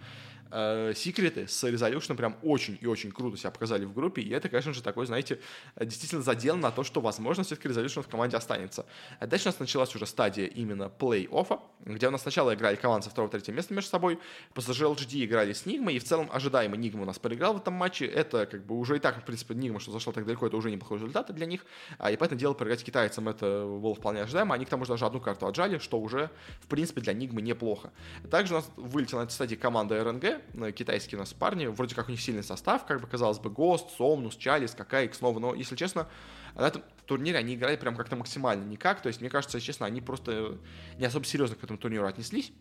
э, Секреты с Resolution прям очень и очень круто себя показали в группе, и это, конечно же, такой, знаете, действительно задел на то, что, возможно, все-таки Resolution в команде останется. Дальше у нас началась уже стадия именно плей-оффа, где у нас сначала играли команды со второго-третьего места между собой, PSG LGD играли с Нигмой, и в целом ожидаемо Нигма у нас проиграл в этом матче. Это как бы уже и так, в принципе, Нигма, что зашел так далеко, это уже неплохой результат для них. А, и поэтому дело проиграть китайцам это было вполне ожидаемо. Они к тому же даже одну карту отжали, что уже, в принципе, для Нигмы неплохо. Также у нас вылетела на этой стадии команда РНГ, китайские у нас парни. Вроде как у них сильный состав, как бы казалось бы, Гост, Сомнус, Чалис, Какая, снова. Но, если честно, на этом турнире они играли прям как-то максимально никак. То есть, мне кажется, честно, они просто не особо серьезно к этому турниру отнеслись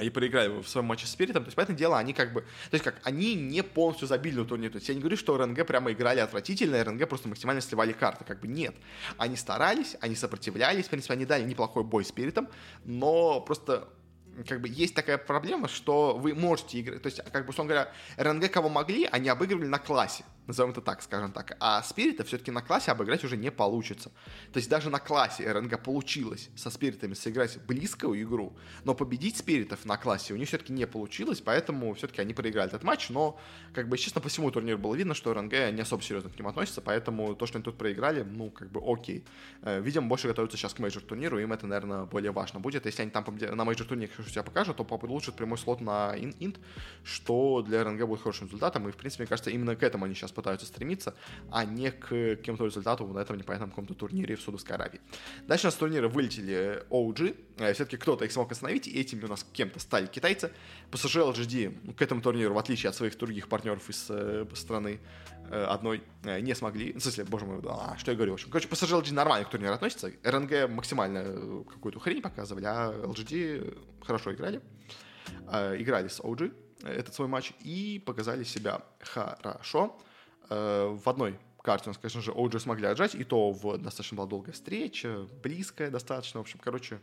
и проиграли в своем матче с Спиритом. То есть, поэтому дело, они как бы... То есть, как, они не полностью забили на турнир. То есть, я не говорю, что РНГ прямо играли отвратительно, РНГ просто максимально сливали карты. Как бы нет. Они старались, они сопротивлялись, в принципе, они дали неплохой бой Спиритом, но просто как бы есть такая проблема, что вы можете играть, то есть, как бы, условно говоря, РНГ кого могли, они обыгрывали на классе назовем это так, скажем так. А Spirit а все-таки на классе обыграть уже не получится. То есть даже на классе RNG получилось со Spirit ами сыграть близкую игру, но победить Spirit ов на классе у них все-таки не получилось, поэтому все-таки они проиграли этот матч, но, как бы, честно, по всему турниру было видно, что RNG не особо серьезно к ним относится, поэтому то, что они тут проиграли, ну, как бы, окей. Э, видимо, больше готовятся сейчас к мейджор турниру, им это, наверное, более важно будет. Если они там на мейджор турнире себя покажут, то получат прямой слот на инт, что для РНГ будет хорошим результатом, и, в принципе, мне кажется, именно к этому они сейчас пытаются стремиться, а не к каким-то результатам на этом непонятном каком-то турнире в Саудовской Аравии. Дальше у нас с турнира вылетели OG, э, все-таки кто-то их смог остановить, и этими у нас кем-то стали китайцы. PSG LGD к этому турниру, в отличие от своих других партнеров из э, страны, э, одной э, не смогли. В смысле, боже мой, да, что я говорю, в общем. Короче, PSG LGD нормально к турниру относится. РНГ максимально э, какую-то хрень показывали, а LGD хорошо играли. Э, играли с OG этот свой матч и показали себя хорошо. Э, в одной карте у нас, конечно же, OG смогли отжать, и то в достаточно была долгая встреча, близкая достаточно, в общем, короче,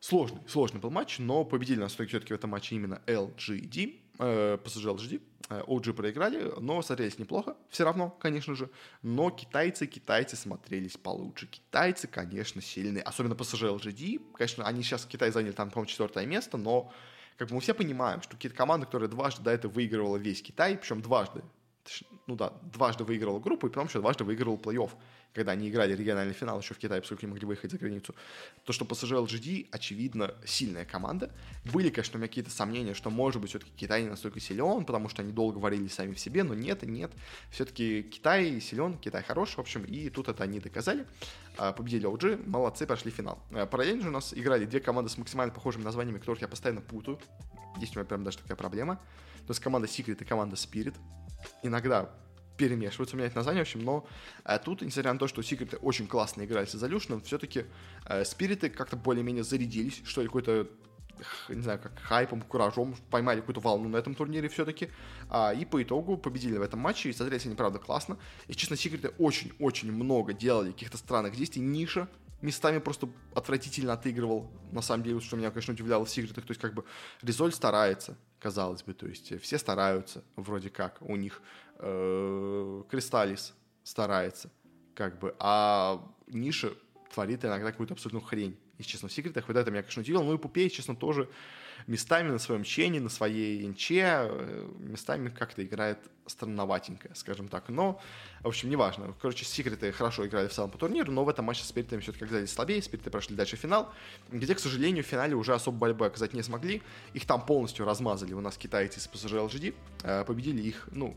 сложный, сложный был матч, но победили нас все-таки в этом матче именно LGD, э, PSG LGD, OG проиграли, но смотрелись неплохо, все равно, конечно же, но китайцы, китайцы смотрелись получше, китайцы, конечно, сильные, особенно PSG LGD, конечно, они сейчас, Китай заняли там, по-моему, четвертое место, но как бы мы все понимаем, что какие-то команды, которые дважды до этого выигрывала весь Китай, причем дважды, ну да, дважды выиграл группу, и потом еще дважды выиграл плей-офф, когда они играли региональный финал еще в Китае, поскольку не могли выехать за границу. То, что PSG LGD, очевидно, сильная команда. Были, конечно, у меня какие-то сомнения, что, может быть, все-таки Китай не настолько силен, потому что они долго варили сами в себе, но нет нет. Все-таки Китай силен, Китай хорош, в общем, и тут это они доказали. А, победили OG, молодцы, прошли финал. А, параллельно же у нас играли две команды с максимально похожими названиями, которых я постоянно путаю. Есть у меня прям даже такая проблема. То есть команда Secret и команда Spirit иногда перемешиваются, менять название, в общем, но э, тут, несмотря на то, что секреты очень классно играли с Resolution, все-таки э, спириты как-то более-менее зарядились, что ли, какой-то не знаю, как хайпом, куражом, поймали какую-то волну на этом турнире все-таки, а, и по итогу победили в этом матче, и смотрелись они, правда, классно. И, честно, секреты очень-очень много делали каких-то странных действий, ниша местами просто отвратительно отыгрывал, на самом деле, что меня, конечно, удивляло в секретах, то есть, как бы, Резоль старается, казалось бы, то есть э, все стараются, вроде как, у них э, Кристаллис старается, как бы, а Ниша творит иногда какую-то абсолютную хрень. И, честно, в секретах вот это меня, конечно, удивило. Ну и Пупей, честно, тоже местами на своем чене, на своей инче, э, местами как-то играет странноватенько, скажем так. Но, в общем, неважно. Короче, секреты хорошо играли в целом по турниру, но в этом матче с спиритами все-таки оказались слабее. Спириты прошли дальше в финал, где, к сожалению, в финале уже особо борьбы оказать не смогли. Их там полностью размазали у нас китайцы из PSG LGD. Э, победили их, ну,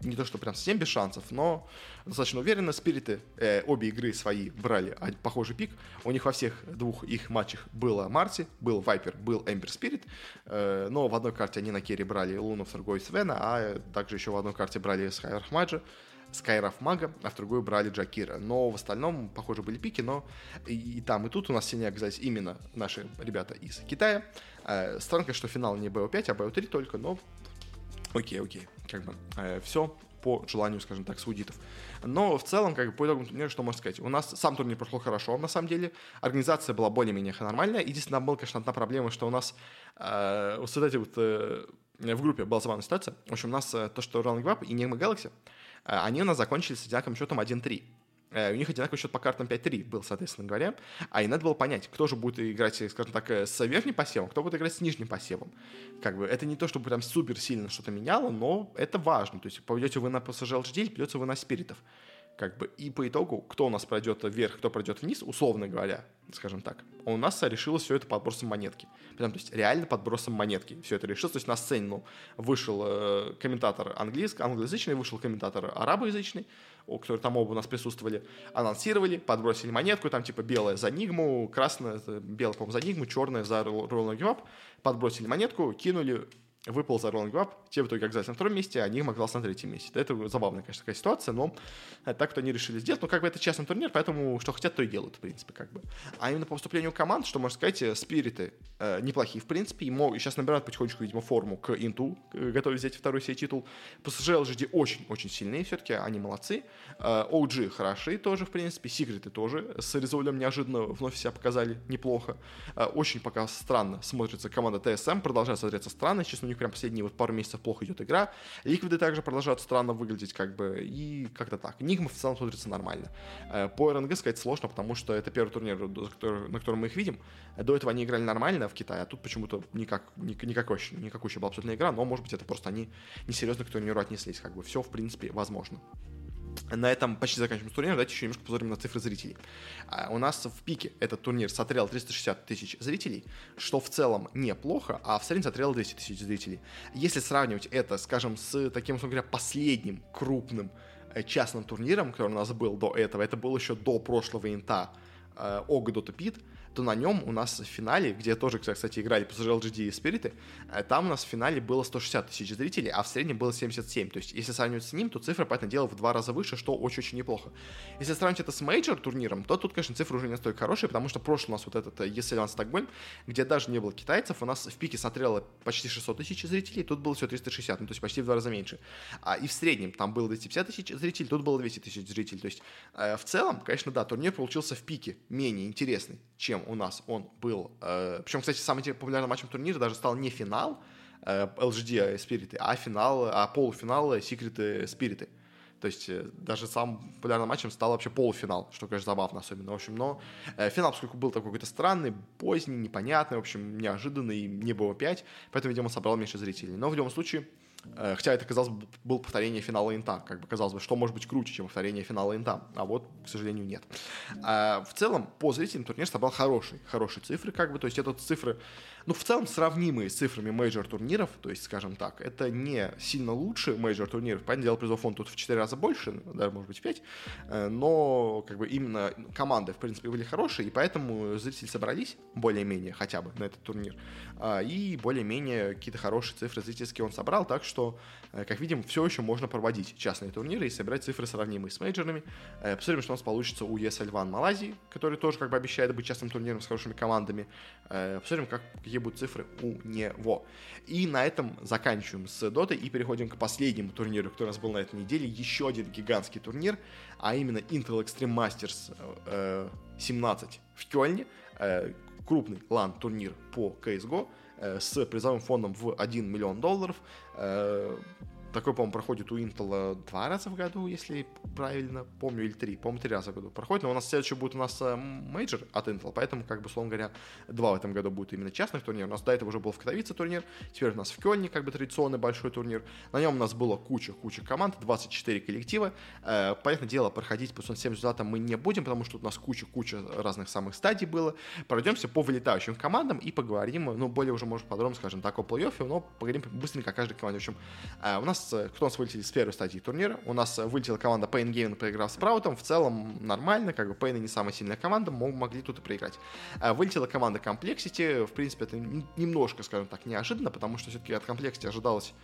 не то что прям совсем без шансов, но достаточно уверенно. Спириты э, обе игры свои брали похожий пик. У них во всех двух их матчах было Марти, был Вайпер, был Эмбер Спирит. Э, но в одной карте они на керри брали Луну, в другой Свена, а также еще в одной карте брали Скайвер Маджа. Скайраф Мага, а в другую брали Джакира. Но в остальном, похоже, были пики, но и, и там, и тут у нас сильнее оказались именно наши ребята из Китая. Э, странно, что финал не BO5, а BO3 только, но окей, окей. Как бы э, все по желанию, скажем так, саудитов. Но в целом, как бы, по итогам турнира, что можно сказать? У нас сам турнир прошел хорошо, на самом деле. Организация была более-менее нормальная. Единственное, была, конечно, одна проблема, что у нас э, вот эти вот э, в группе была забавная ситуация. В общем, у нас э, то, что Rolling Web и Enigma Galaxy, э, они у нас закончились с одинаковым счетом 1-3. Э, у них одинаковый счет по картам 5-3 был, соответственно говоря. А и надо было понять, кто же будет играть, скажем так, э, с верхним посевом, кто будет играть с нижним посевом. Как бы это не то, чтобы прям супер сильно что-то меняло, но это важно. То есть пойдете вы на PSG LGD или придется вы на спиритов. Как бы, и по итогу, кто у нас пройдет вверх, кто пройдет вниз, условно говоря, скажем так, у нас решилось все это подбросом монетки. Прям, то есть реально подбросом монетки все это решилось. То есть на сцене ну, вышел э, комментатор английский, англоязычный, вышел комментатор арабоязычный, которые там оба у нас присутствовали, анонсировали, подбросили монетку, там типа белая за Нигму, красная, белая, по-моему, за Нигму, черная за Rolling Up, подбросили монетку, кинули, выпал за Rolling Up, те в итоге оказались на втором месте, а Нигма оказался на третьем месте. Это забавная, конечно, такая ситуация, но так вот они решили сделать. Но как бы это честный турнир, поэтому что хотят, то и делают, в принципе, как бы. А именно по поступлению команд, что можно сказать, э, спириты э, неплохие, в принципе, и, мог, сейчас набирают потихонечку, видимо, форму к Инту, э, готовы взять второй себе титул. PSG LGD очень-очень сильные все-таки, они молодцы. Э, OG хороши тоже, в принципе, Секреты тоже с Резолем неожиданно вновь себя показали неплохо. Э, очень пока странно смотрится команда TSM, продолжает смотреться странно, честно, у них прям последние вот пару месяцев плохо идет игра. Ликвиды также продолжают странно выглядеть, как бы, и как-то так. Нигма в целом смотрится нормально. Э, по РНГ сказать сложно, потому что это первый турнир, на котором мы их видим. До этого они играли нормально в Китае, а тут почему-то никак, никакой, никакой была абсолютно игра, но, может быть, это просто они несерьезно к турниру отнеслись, как бы. Все, в принципе, возможно. На этом почти заканчиваем турнир. Давайте еще немножко посмотрим на цифры зрителей. А, у нас в пике этот турнир сотрел 360 тысяч зрителей, что в целом неплохо, а в среднем сотрел 200 тысяч зрителей. Если сравнивать это, скажем, с таким, условно говоря, последним крупным э, частным турниром, который у нас был до этого, это был еще до прошлого инта э, OGA Dota PIT, то на нем у нас в финале, где тоже, кстати, играли PSG LGD и Spirit ы, э, там у нас в финале было 160 тысяч зрителей, а в среднем было 77. То есть, если сравнивать с ним, то цифра, понятное дело, в два раза выше, что очень-очень неплохо. Если сравнивать это с мейджор турниром, то тут, конечно, цифры уже не настолько хорошие, потому что прошлый у нас вот этот ESL Стокгольм, где даже не было китайцев, у нас в пике смотрело почти 600 тысяч зрителей, тут было все 360, ну, то есть почти в два раза меньше. А, и в среднем там было 250 тысяч зрителей, тут было 200 тысяч зрителей. То есть, э, в целом, конечно, да, турнир получился в пике менее интересный, чем у нас он был. Э, причем, кстати, самым популярным матчем турнира даже стал не финал э, LGD Спириты, а финал, а полуфинал Секреты Спириты. То есть э, даже самым популярным матчем стал вообще полуфинал, что, конечно, забавно особенно. В общем, но э, финал, поскольку был такой какой-то странный, поздний, непонятный, в общем, неожиданный, не было 5, поэтому, видимо, собрал меньше зрителей. Но в любом случае, Э, хотя это, казалось бы, было повторение финала Инта. Как бы казалось бы, что может быть круче, чем повторение финала Инта. А вот, к сожалению, нет. А, в целом, по зрителям турнир собрал хорошие, хорошие цифры, как бы. То есть это цифры, ну, в целом, сравнимые с цифрами мейджор турниров. То есть, скажем так, это не сильно лучше мейджор турниров. Понятное дело, призовой фонд тут в 4 раза больше, даже, может быть, в 5. Э, но, как бы, именно команды, в принципе, были хорошие, и поэтому зрители собрались более-менее хотя бы на этот турнир. А, и более-менее какие-то хорошие цифры зрительские он собрал, так что, э, как видим, все еще можно проводить частные турниры и собирать цифры сравнимые с мейджорами. Э, посмотрим, что у нас получится у ESL One Малайзии, который тоже как бы обещает быть частным турниром с хорошими командами. Посмотрим, как, какие будут цифры у него. И на этом заканчиваем с Дотой и переходим к последнему турниру, который у нас был на этой неделе. Еще один гигантский турнир, а именно Intel Extreme Masters 17 в Кёльне крупный LAN-турнир по CSGO э, с призовым фондом в 1 миллион долларов. Э, такой, по-моему, проходит у Intel два раза в году, если правильно помню, или три. По-моему, три раза в году проходит. Но у нас следующий будет у нас э, мейджор от Intel, поэтому, как бы, условно говоря, два в этом году будет именно частных турниров. У нас до этого уже был в Катовице турнир, теперь у нас в Кёльне, как бы, традиционный большой турнир. На нем у нас было куча-куча команд, 24 коллектива. Э, понятное дело, проходить по всем результатам мы не будем, потому что у нас куча-куча разных самых стадий было. Пройдемся по вылетающим командам и поговорим, ну, более уже, может, подробно, скажем так, о плей-оффе, но поговорим быстренько о каждой команде. В общем, э, у нас нас, э, кто у нас вылетели с первой стадии турнира? У нас вылетела команда Pain Gaming, проиграв Спраутом. В целом нормально, как бы Pain не самая сильная команда, могли тут и проиграть. Э, вылетела команда Complexity. В принципе, это немножко, скажем так, неожиданно, потому что все-таки от Complexity ожидалось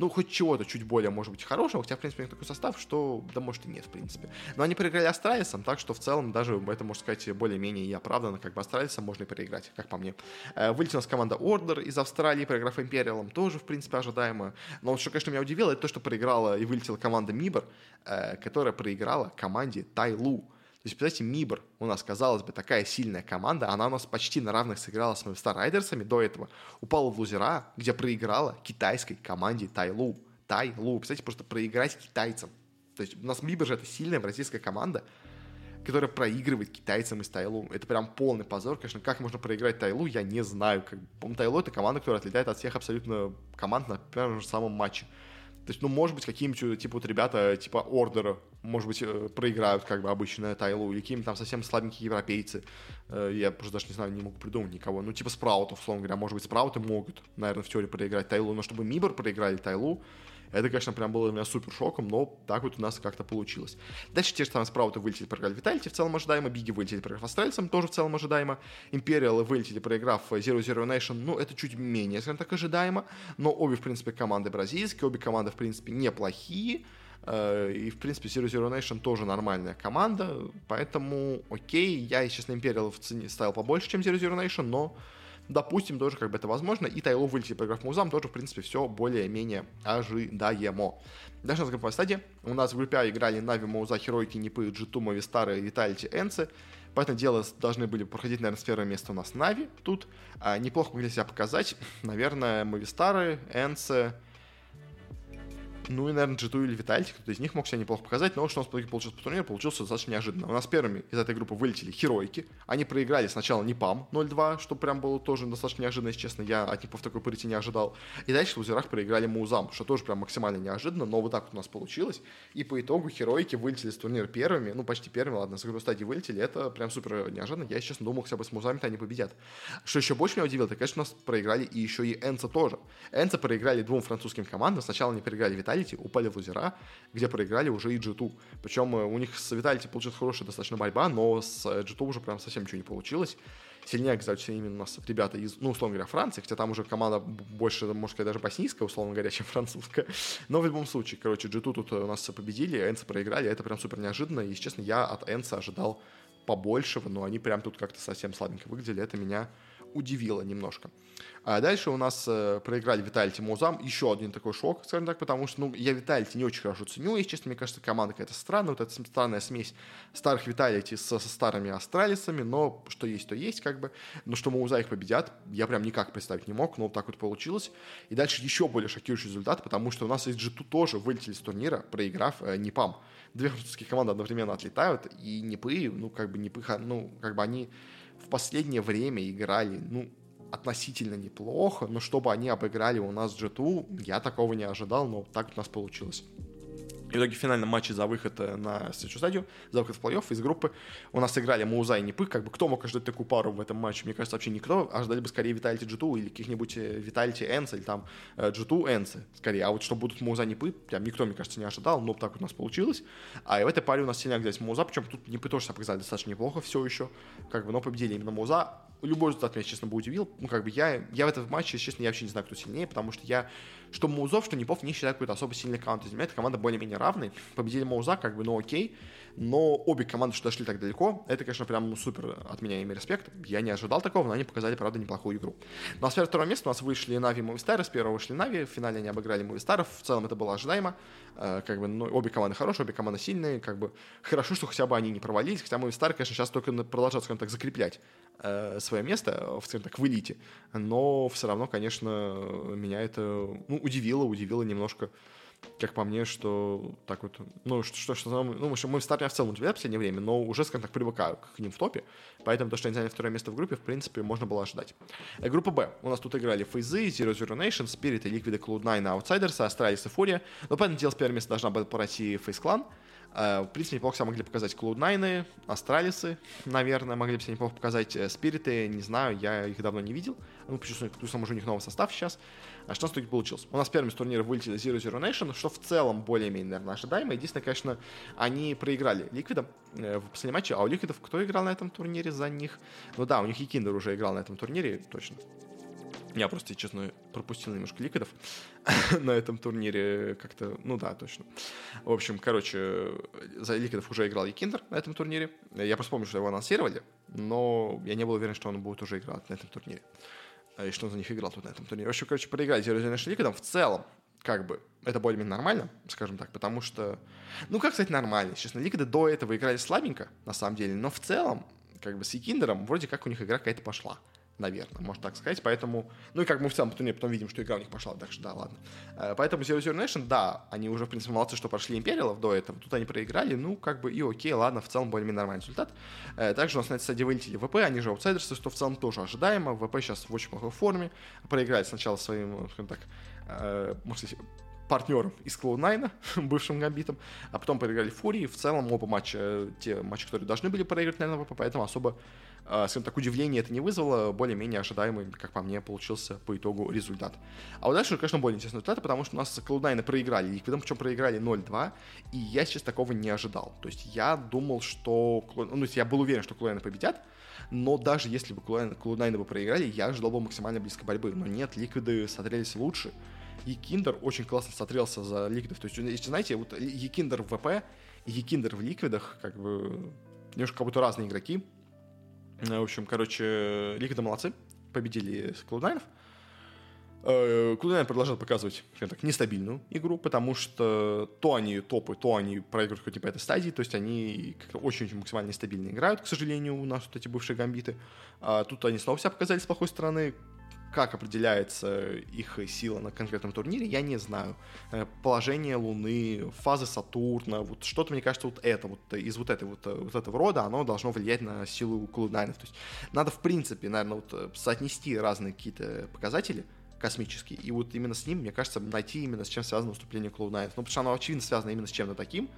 ну, хоть чего-то чуть более, может быть, хорошего, хотя, в принципе, у них такой состав, что, да, может, и нет, в принципе. Но они проиграли Астралисом, так что, в целом, даже это, можно сказать, более-менее и оправданно, как бы Астралисом можно и проиграть, как по мне. Э, вылетела у нас команда Order из Австралии, проиграв Империалом, тоже, в принципе, ожидаемо. Но вот что, конечно, меня удивило, это то, что проиграла и вылетела команда Мибор, э, которая проиграла команде Тайлу. То есть, представьте, Мибр у нас, казалось бы, такая сильная команда, она у нас почти на равных сыграла с Star Райдерсами до этого, упала в лузера, где проиграла китайской команде Тайлу. Тайлу. Представьте, просто проиграть китайцам. То есть у нас Мибр же это сильная бразильская команда, которая проигрывает китайцам из Тайлу. Это прям полный позор. Конечно, как можно проиграть Тайлу, я не знаю. Как... Тайлу это команда, которая отлетает от всех абсолютно команд на первом же самом матче. То есть, ну, может быть, какие-нибудь, типа, вот ребята, типа, Ордера, может быть, э, проиграют, как бы, обычно Тайлу, или какие-нибудь там совсем слабенькие европейцы. Э, я просто даже не знаю, не могу придумать никого. Ну, типа, Спраутов, условно говоря. Может быть, Спрауты могут, наверное, в теории проиграть Тайлу, но чтобы Мибор проиграли Тайлу, это, конечно, прям было для меня супер шоком, но так вот у нас как-то получилось. Дальше те же самые спрауты вылетели, проиграли Виталити, в целом ожидаемо. Биги вылетели, проиграв Астральцам, тоже в целом ожидаемо. Империалы вылетели, проиграв Zero Zero Nation, ну, это чуть менее, скажем так, ожидаемо. Но обе, в принципе, команды бразильские, обе команды, в принципе, неплохие. Э, и, в принципе, Zero Zero Nation тоже нормальная команда, поэтому окей, я, честно, Империалов ставил побольше, чем Zero Zero Nation, но Допустим, тоже как бы это возможно. И Тайло вылетели по играх Музам тоже, в принципе, все более-менее ожидаемо. Дальше у нас групповая стадия. У нас в группе А играли Нави, Мауза, Херойки, Нипы, Джиту, Мавистары, Виталити, Энцы. Поэтому дело должны были проходить, наверное, с первого места у нас Нави тут. А, неплохо могли себя показать. Наверное, Мавистары, Энцы, ну и, наверное, G2 или Vitality, кто-то из них мог себя неплохо показать, но что у нас получилось по турниру, получилось достаточно неожиданно. У нас первыми из этой группы вылетели Херойки. Они проиграли сначала Непам 0-2, что прям было тоже достаточно неожиданно, если честно. Я от Непов такой прийти не ожидал. И дальше в лузерах проиграли Музам, что тоже прям максимально неожиданно, но вот так вот у нас получилось. И по итогу Херойки вылетели с турнира первыми, ну почти первыми, ладно, с группы стадии вылетели, это прям супер неожиданно. Я, честно, думал, хотя бы с Музами-то они победят. Что еще больше меня удивило, это, конечно, у нас проиграли и еще и Энца тоже. Энца проиграли двум французским командам. Сначала они проиграли Виталити, упали в лузера, где проиграли уже и G2. Причем э, у них с Vitality получилась хорошая достаточно борьба, но с э, G2 уже прям совсем ничего не получилось. Сильнее оказались именно у нас ребята из, ну, условно говоря, Франции, хотя там уже команда больше, можно сказать, даже боснийская, условно говоря, чем французская. Но в любом случае, короче, G2 тут у нас победили, Энса проиграли, это прям супер неожиданно, и, честно, я от Энса ожидал побольшего, но они прям тут как-то совсем слабенько выглядели, это меня удивило немножко. А дальше у нас э, проиграли Витальти Музам. Еще один такой шок, скажем так, потому что ну, я Витальти не очень хорошо ценю. И, честно, мне кажется, команда какая-то странная. Вот эта странная смесь старых Виталити со, со старыми Астралисами. Но что есть, то есть, как бы. Но что Муза их победят, я прям никак представить не мог. Но вот так вот получилось. И дальше еще более шокирующий результат, потому что у нас из G2 тоже вылетели с турнира, проиграв э, Непам. Две французские команды одновременно отлетают, и Непы, ну, как бы Непы, ну, как бы они последнее время играли, ну, относительно неплохо, но чтобы они обыграли у нас G2, я такого не ожидал, но так у нас получилось. И в итоге в финальном матче за выход э, на следующую стадию, за выход в плей-офф из группы у нас играли Мауза и Непых. Как бы кто мог ожидать такую пару в этом матче? Мне кажется, вообще никто. Ожидали бы скорее Vitality G2 или каких-нибудь э, Vitality Энс или там G2 э, Энсы скорее. А вот что будут Мауза Непы, прям никто, мне кажется, не ожидал, но так у нас получилось. А и в этой паре у нас сильно взять Мауза, причем тут Непы тоже себя показали достаточно неплохо все еще. Как бы, но победили именно Мауза любой результат меня, честно, бы удивил. Ну, как бы я, я в этом матче, честно, я вообще не знаю, кто сильнее, потому что я, что Маузов, что Непов не считаю какой-то особо сильный аккаунт. Из меня эта команда более-менее равный. Победили Мауза, как бы, ну окей но обе команды, что дошли так далеко, это, конечно, прям супер от меня имя респект. Я не ожидал такого, но они показали, правда, неплохую игру. Ну а второго места у нас вышли Нави и Мувистары, с первого вышли Нави, в финале они обыграли Мувистаров, в целом это было ожидаемо, э, как бы, ну, обе команды хорошие, обе команды сильные, как бы, хорошо, что хотя бы они не провалились, хотя Мувистары, конечно, сейчас только продолжают, скажем так, закреплять э, свое место, в, скажем так, в элите, но все равно, конечно, меня это, ну, удивило, удивило немножко, как по мне, что так вот, ну, что, что, что ну, что мы в старте в целом удивляют в последнее время, но уже, скажем так, привыкаю к ним в топе, поэтому то, что они заняли второе место в группе, в принципе, можно было ожидать. Э, группа Б. У нас тут играли Фейзы, Zero Zero Nation, Spirit, Liquid, Cloud9, Outsiders, Astralis и Фурия, но, понятное дело, с первого места должна была пройти Clan, Э, в принципе, неплохо себя могли показать Cloud9, Астралисы, наверное, могли бы себя неплохо показать э, Спириты, не знаю, я их давно не видел. Ну, плюс, плюс уже у них новый состав сейчас. А что у нас тут получилось? У нас первыми с турнира вылетели Zero Zero Nation, что в целом более-менее, наверное, ожидаемо. Единственное, конечно, они проиграли Ликвидом э, в последнем матче. А у Ликвидов кто играл на этом турнире за них? Ну да, у них и Киндер уже играл на этом турнире, точно. Я просто, честно, пропустил немножко ликвидов на этом турнире. Как-то, ну да, точно. В общем, короче, за ликвидов уже играл Якиндер на этом турнире. Я просто помню, что его анонсировали, но я не был уверен, что он будет уже играть на этом турнире. И что он за них играл тут на этом турнире. В общем, короче, проиграли Zero ликвидом. В целом, как бы, это более-менее нормально, скажем так, потому что, ну, как сказать, нормально. Честно, ликвиды до этого играли слабенько, на самом деле, но в целом, как бы, с Якиндером вроде как у них игра какая-то пошла наверное, можно так сказать. Поэтому, ну и как мы в целом потом, потом видим, что игра у них пошла, так что да, ладно. Э, поэтому Zero Zero Nation, да, они уже, в принципе, молодцы, что прошли Империалов до этого. Тут они проиграли, ну, как бы и окей, ладно, в целом более-менее нормальный результат. Э, также у нас на этой стадии вылетели ВП, они же аутсайдерсы, что в целом тоже ожидаемо. ВП сейчас в очень плохой форме. Проиграли сначала своим, скажем так, э, можно сказать, партнером из Cloud9, бывшим гамбитом, а потом проиграли Фурии. В целом оба матча, те матчи, которые должны были проиграть, наверное, ВП, поэтому особо скажем так, удивления это не вызвало, более-менее ожидаемый, как по мне, получился по итогу результат. А вот дальше, конечно, более интересный результат, потому что у нас Cloud9 проиграли ликвидом, причем проиграли 0-2, и я сейчас такого не ожидал. То есть я думал, что... Ну, я был уверен, что Cloud9 победят, но даже если бы Cloud9 бы проиграли, я ожидал бы максимально близкой борьбы. Но нет, ликвиды смотрелись лучше. И Киндер очень классно смотрелся за ликвидов. То есть, если знаете, вот YEKINDAR в ВП и YEKINDAR в ликвидах, как бы, немножко как будто разные игроки. Э, в общем, короче, Ликвиды молодцы, победили Cloud9. Cloud9 продолжал показывать, скажем так, нестабильную игру, потому что то они топы, то они проигрывают хоть и по этой стадии, то есть они очень-очень максимально нестабильно играют, к сожалению, у нас вот эти бывшие гамбиты. А тут они снова себя показали с плохой стороны как определяется их сила на конкретном турнире, я не знаю. Э, положение Луны, фазы Сатурна, вот что-то, мне кажется, вот это, вот из вот, этой, вот, вот этого рода, оно должно влиять на силу Cloud9. То есть надо, в принципе, наверное, вот э, соотнести разные какие-то показатели, космические. И вот именно с ним, мне кажется, найти именно с чем связано выступление Cloud9. Ну, потому что оно, очевидно, связано именно с чем-то таким,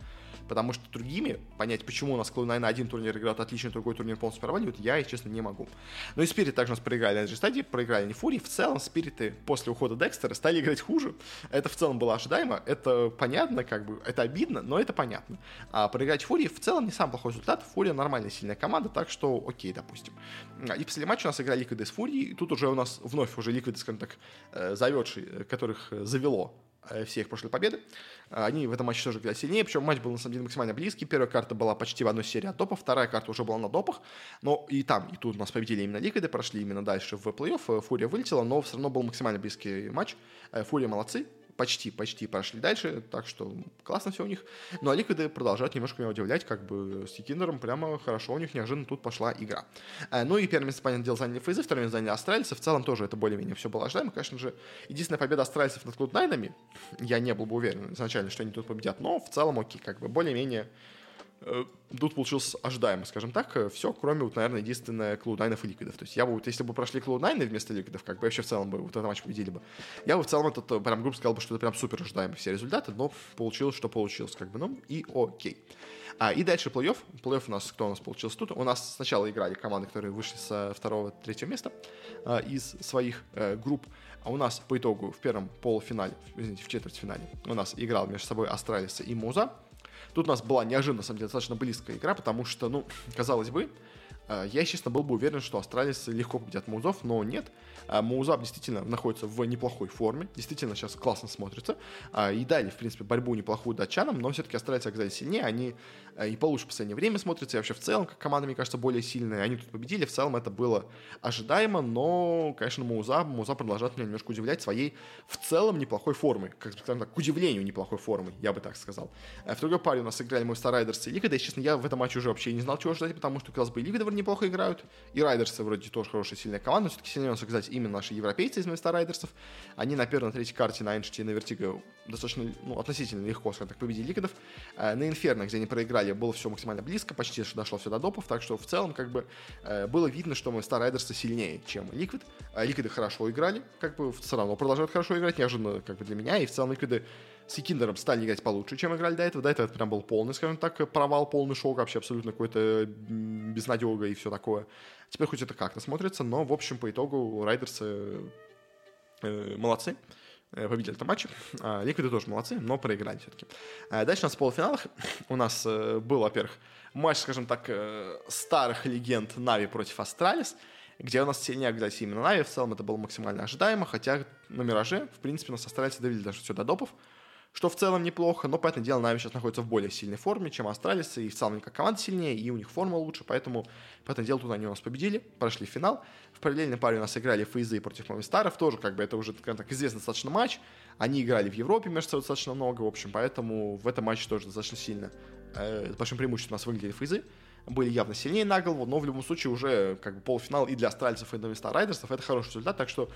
потому что другими понять, почему у нас Cloud9 на один турнир играет отлично, другой турнир полностью проваливают, я, честно, не могу. Но и Спирит также у нас проиграли на этой стадии, проиграли не Фури. В целом, Спириты после ухода Декстера стали играть хуже. Это в целом было ожидаемо, это понятно, как бы, это обидно, но это понятно. А проиграть Фури в целом не самый плохой результат. Фурия нормальная, сильная команда, так что окей, допустим. И после матча у нас играли Ликвиды с Фурией, и тут уже у нас вновь уже Ликвиды, скажем так, э, заведшие, которых завело э, все их прошлые победы. Они в этом матче тоже играли сильнее, причем матч был на самом деле максимально близкий. Первая карта была почти в одной серии от топов, вторая карта уже была на допах, но и там, и тут нас победили именно Ликвиды, прошли именно дальше в плей-офф, Фурия вылетела, но все равно был максимально близкий матч. Э, Фурия молодцы, почти, почти прошли дальше, так что классно все у них. Ну а Ликвиды продолжают немножко меня удивлять, как бы с Якиндером прямо хорошо у них неожиданно тут пошла игра. Э, ну и первое место, понятное дело, заняли Фейзы, второе место заняли Астральцы, в целом тоже это более-менее все было ожидаемо, конечно же. Единственная победа Астральцев над Клуднайнами, я не был бы уверен изначально, что они тут победят, но в целом окей, как бы более-менее тут получился ожидаемо, скажем так, э, все, кроме, вот, наверное, единственное клоудайнов и ликвидов. То есть я бы, вот, если бы прошли клоудайны вместо ликвидов, как бы вообще в целом бы вот этот матч победили бы, я бы в целом этот, э, прям грубо сказал бы, что это прям супер ожидаемо все результаты, но получилось, что получилось, как бы, ну и окей. А, и дальше плей-офф. Плей-офф у нас, кто у нас получился тут? У нас сначала играли команды, которые вышли со второго, третьего места а, из своих э, групп. А у нас по итогу в первом полуфинале, извините, в четвертьфинале у нас играл между собой Астралисы и Музы. Тут у нас была неожиданно, на самом деле, достаточно близкая игра, потому что, ну, казалось бы, э, я, честно, был бы уверен, что Астралисы легко победят Музов, но нет. А, Маузаб действительно находится в неплохой форме, действительно сейчас классно смотрится. А, и дали, в принципе, борьбу неплохую датчанам, но все-таки австралийцы оказались сильнее, они э, и получше в последнее время смотрятся, и вообще в целом, как команда, мне кажется, более сильная. Они тут победили, в целом это было ожидаемо, но, конечно, Маузаб, Маузаб продолжает меня немножко удивлять своей в целом неплохой формой, как скажем так, к удивлению неплохой формы, я бы так сказал. Э, в другой паре у нас играли мы Райдерс и Ликвиды, честно, я в этом матче уже вообще не знал, чего ждать, потому что, казалось бы, и Ликвиды неплохо играют, и Райдерсы вроде тоже хорошая, сильная команда, но все-таки сильнее, сказать, именно наши европейцы из Места Райдерсов. Они на первой, на третьей карте на и на Вертиго достаточно, ну, относительно легко, скажем так, победили Ликвидов. Э, на Инферно, где они проиграли, было все максимально близко, почти дошло все до допов, так что в целом, как бы, э, было видно, что Места Райдерсы сильнее, чем. Э, Ликвиды хорошо играли, как бы, все равно продолжают хорошо играть, неожиданно, как бы, для меня, и в целом Ликвиды с Киндером стали играть получше, чем играли до этого. До этого это прям был полный, скажем так, провал, полный шок, вообще абсолютно какой-то безнадега и все такое. Теперь хоть это как-то смотрится, но, в общем, по итогу Райдерсы э, молодцы э, победили этот матч. А, Ликвиды тоже молодцы, но проиграли все-таки. А, дальше у нас в полуфиналах у нас э, был, во-первых, матч, скажем так, старых легенд Нави против Астралис, где у нас сильнее оказались именно Нави. В целом это было максимально ожидаемо, хотя на Мираже, в принципе, нас Астральцы довели даже все до допов, что в целом неплохо, но, понятное дело, Нави сейчас находится в более сильной форме, чем Астралисы, и в целом как команда сильнее, и у них форма лучше, поэтому, понятное дело, тут они у нас победили, прошли финал. В параллельной паре у нас играли Фейзы против Мовистаров, тоже как бы это уже, так, известный достаточно матч, они играли в Европе между собой достаточно много, в общем, поэтому в этом матче тоже достаточно сильно, э, большим преимуществом у нас выглядели Фейзы были явно сильнее на голову, но в любом случае уже как бы полуфинал и для астральцев, и для Виста Райдерсов это хороший результат, так что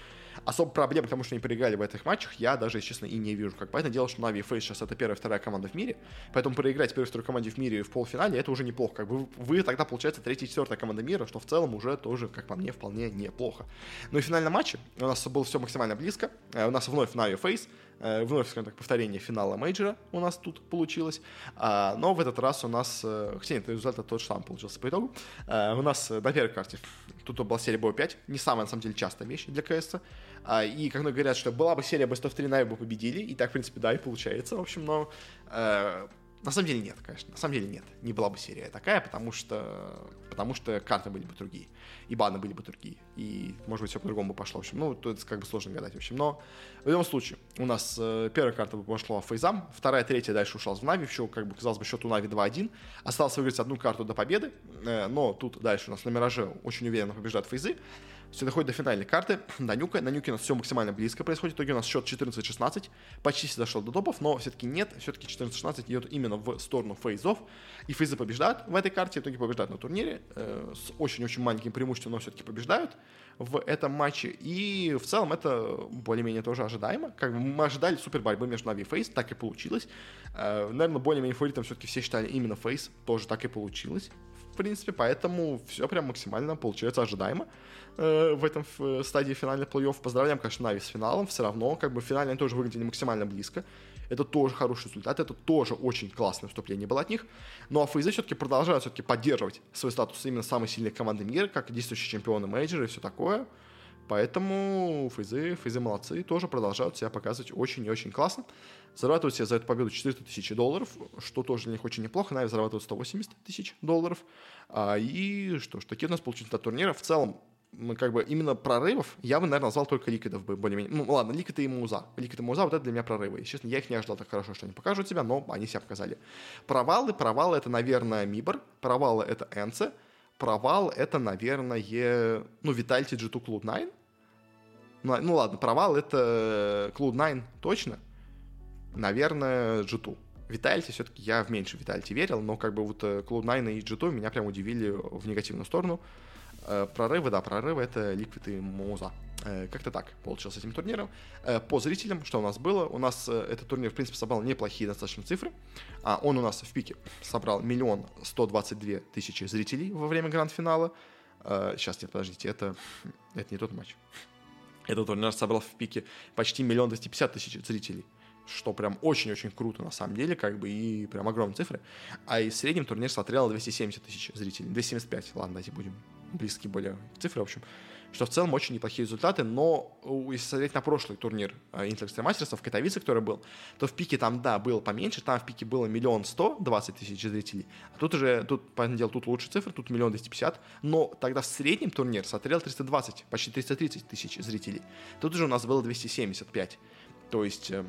особо проблем, потому что они проиграли в этих матчах, я даже, если честно, и не вижу. Как понятное дело, что Нави и Фейс сейчас это первая вторая команда в мире, поэтому проиграть первой второй команде в мире в полуфинале это уже неплохо. Как бы вы тогда, получается, третья и четвертая команда мира, что в целом уже тоже, как по мне, вполне неплохо. Ну и финальном матче у нас было все максимально близко. Э, у нас вновь Нави FaZe, Э, вновь, скажем так, повторение финала мейджора у нас тут получилось. А, но в этот раз у нас, э, хотя нет, результат тот же самый получился по итогу. А, у нас на первой карте тут была серия BO 5, не самая, на самом деле, частая вещь для КС. А, и, как говорят, что была бы серия Best of 3, Нави бы победили, и так, в принципе, да, и получается, в общем, но на самом деле нет, конечно. На самом деле нет. Не была бы серия такая, потому что, потому что карты были бы другие. И баны были бы другие. И, может быть, все по-другому бы пошло. В общем, ну, тут как бы сложно гадать. В общем, но в любом случае, у нас э, первая карта пошла фейзам, вторая, третья дальше ушла в Нави. Все, как бы, казалось бы, счет у Нави 2-1. Осталось выиграть одну карту до победы. Э, но тут дальше у нас на Мираже очень уверенно побеждают фейзы. Все доходит до финальной карты. Данюка. На Нюке у нас все максимально близко происходит. В итоге у нас счет 14-16. Почти дошел до допов, но все-таки нет. Все-таки 14-16 идет именно в сторону фейзов. И фейзы побеждают в этой карте. В итоге побеждают на турнире. Э, с очень-очень маленьким преимуществом, но все-таки побеждают в этом матче. И в целом это более-менее тоже ожидаемо. Как бы мы ожидали супер борьбы между Нави и FaZe, так и получилось. Э, наверное, более-менее фаворитом все-таки все считали именно FaZe, тоже так и получилось. В принципе, поэтому все прям максимально получается ожидаемо э, в этом в стадии финальных плей-офф. Поздравляем, конечно, Нави с финалом. Все равно, как бы в финале они тоже выглядели максимально близко. Это тоже хороший результат, это тоже очень классное выступление было от них. Ну а Фейзы все-таки продолжают все-таки поддерживать свой статус именно самой сильной команды мира, как действующие чемпионы мейджора и все такое. Поэтому Фейзы, Фейзы молодцы, тоже продолжают себя показывать очень и очень классно. Зарабатывают себе за эту победу 400 тысяч долларов, что тоже для них очень неплохо. Нави зарабатывают 180 тысяч долларов. А, и что ж, такие у нас получились на турнире. В целом, как бы именно прорывов я бы, наверное, назвал только Ликвидов бы более-менее. Ну, ладно, Ликвиды и Музы. Ликвид и Музы, вот это для меня прорывы. Естественно, я их не ожидал так хорошо, что они покажут себя, но они себя показали. Провалы, провалы это, наверное, Мибор, провалы это Энце, провал это, наверное, ну, Витальти G2 Cloud9. Ну, ну ладно, провал это Cloud9 точно. Наверное, G2. Витальти все-таки я в меньше Витальти верил, но как бы вот Cloud9 и G2 меня прям удивили в негативную сторону. Э, прорывы, да, прорывы это Liquid и Муза. Э, как-то так получилось с этим турниром. Э, по зрителям, что у нас было? У нас этот турнир, в принципе, собрал неплохие достаточно цифры. А Он у нас в пике собрал миллион сто двадцать две тысячи зрителей во время гранд-финала. Сейчас, нет, подождите, это, это не тот матч. Этот турнир собрал в пике почти миллион двести пятьдесят тысяч зрителей что прям очень-очень круто на самом деле, как бы, и прям огромные цифры. А и в среднем турнир смотрел 270 тысяч зрителей. 275, ладно, давайте будем близкие более цифры, в общем. Что в целом очень неплохие результаты, но если смотреть на прошлый турнир э, Extreme Masters в Катовице, который был, то в пике там, да, было поменьше, там в пике было миллион сто двадцать тысяч зрителей, а тут уже, тут, понятное дело, тут лучше цифры, тут миллион двести пятьдесят, но тогда в среднем турнир смотрел 320, почти 330 тысяч зрителей. Тут уже у нас было 275. То есть э,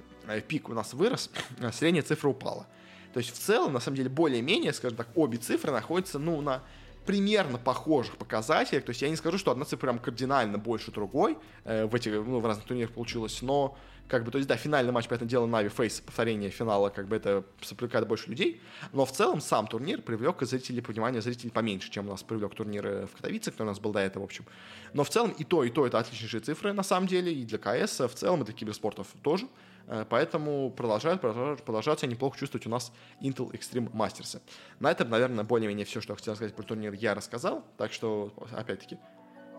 пик у нас вырос, а средняя цифра упала. То есть в целом, на самом деле, более-менее, скажем так, обе цифры находятся, ну, на примерно похожих показателях. То есть я не скажу, что одна цифра прям кардинально больше другой э, в этих, ну, в разных турнирах получилось, но как бы, то есть, да, финальный матч, понятное дело, Нави Фейс, повторение финала, как бы это привлекает больше людей, но в целом сам турнир привлек зрителей, внимание зрителей поменьше, чем у нас привлек турнир в Катовице, который у нас был до этого, в общем. Но в целом и то, и то это отличнейшие цифры, на самом деле, и для КС, в целом, и для киберспортов тоже. Э, поэтому продолжают, продолжают, продолжают себя неплохо чувствовать у нас Intel Extreme Masters. На этом, наверное, более-менее все, что я хотел сказать про турнир, я рассказал. Так что, опять-таки,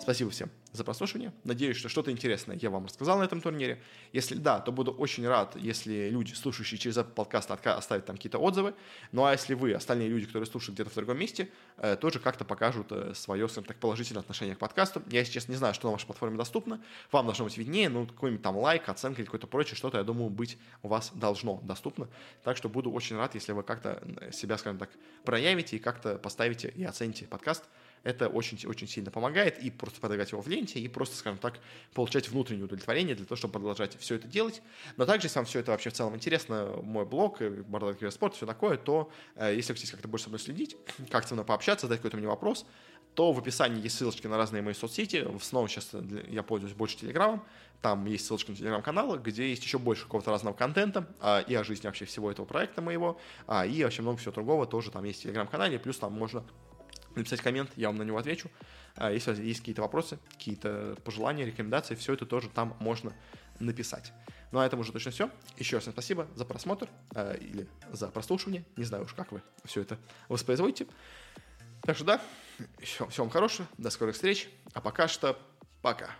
Спасибо всем за прослушивание. Надеюсь, что что-то интересное я вам рассказал на этом турнире. Если да, то буду очень рад, если люди, слушающие через этот подкаст, оставят там какие-то отзывы. Ну а если вы, остальные люди, которые слушают где-то в другом месте, э, тоже как-то покажут э, свое, скажем так, положительное отношение к подкасту. Я сейчас не знаю, что на вашей платформе доступно. Вам должно быть виднее, ну какой-нибудь там лайк, оценка или какое-то прочее, что-то, я думаю, быть у вас должно доступно. Так что буду очень рад, если вы как-то себя, скажем так, проявите и как-то поставите и оцените подкаст Это очень-очень сильно помогает и просто продвигать его в ленте, и просто, скажем так, получать внутреннее удовлетворение для того, чтобы продолжать все это делать. Но также, если вам все это вообще в целом интересно, мой блог, Бардак Спорт, все такое, то э, если вы хотите как-то больше со мной следить, со мной пообщаться, задать какой-то мне вопрос, то в описании есть ссылочки на разные мои соцсети. Снова сейчас я пользуюсь больше Телеграмом. Там есть ссылочка на телеграм-каналы, где есть еще больше какого-то разного контента а, и о жизни вообще всего этого проекта моего, а, и вообще много всего другого тоже там есть в телеграм-канале. Плюс там можно написать коммент, я вам на него отвечу. А, если есть какие-то вопросы, какие-то пожелания, рекомендации, все это тоже там можно написать. Ну а это уже точно все. Еще раз спасибо за просмотр э, или за прослушивание. Не знаю уж, как вы все это воспроизводите. Так что да, всего, всего вам хорошего, до скорых встреч, а пока что пока.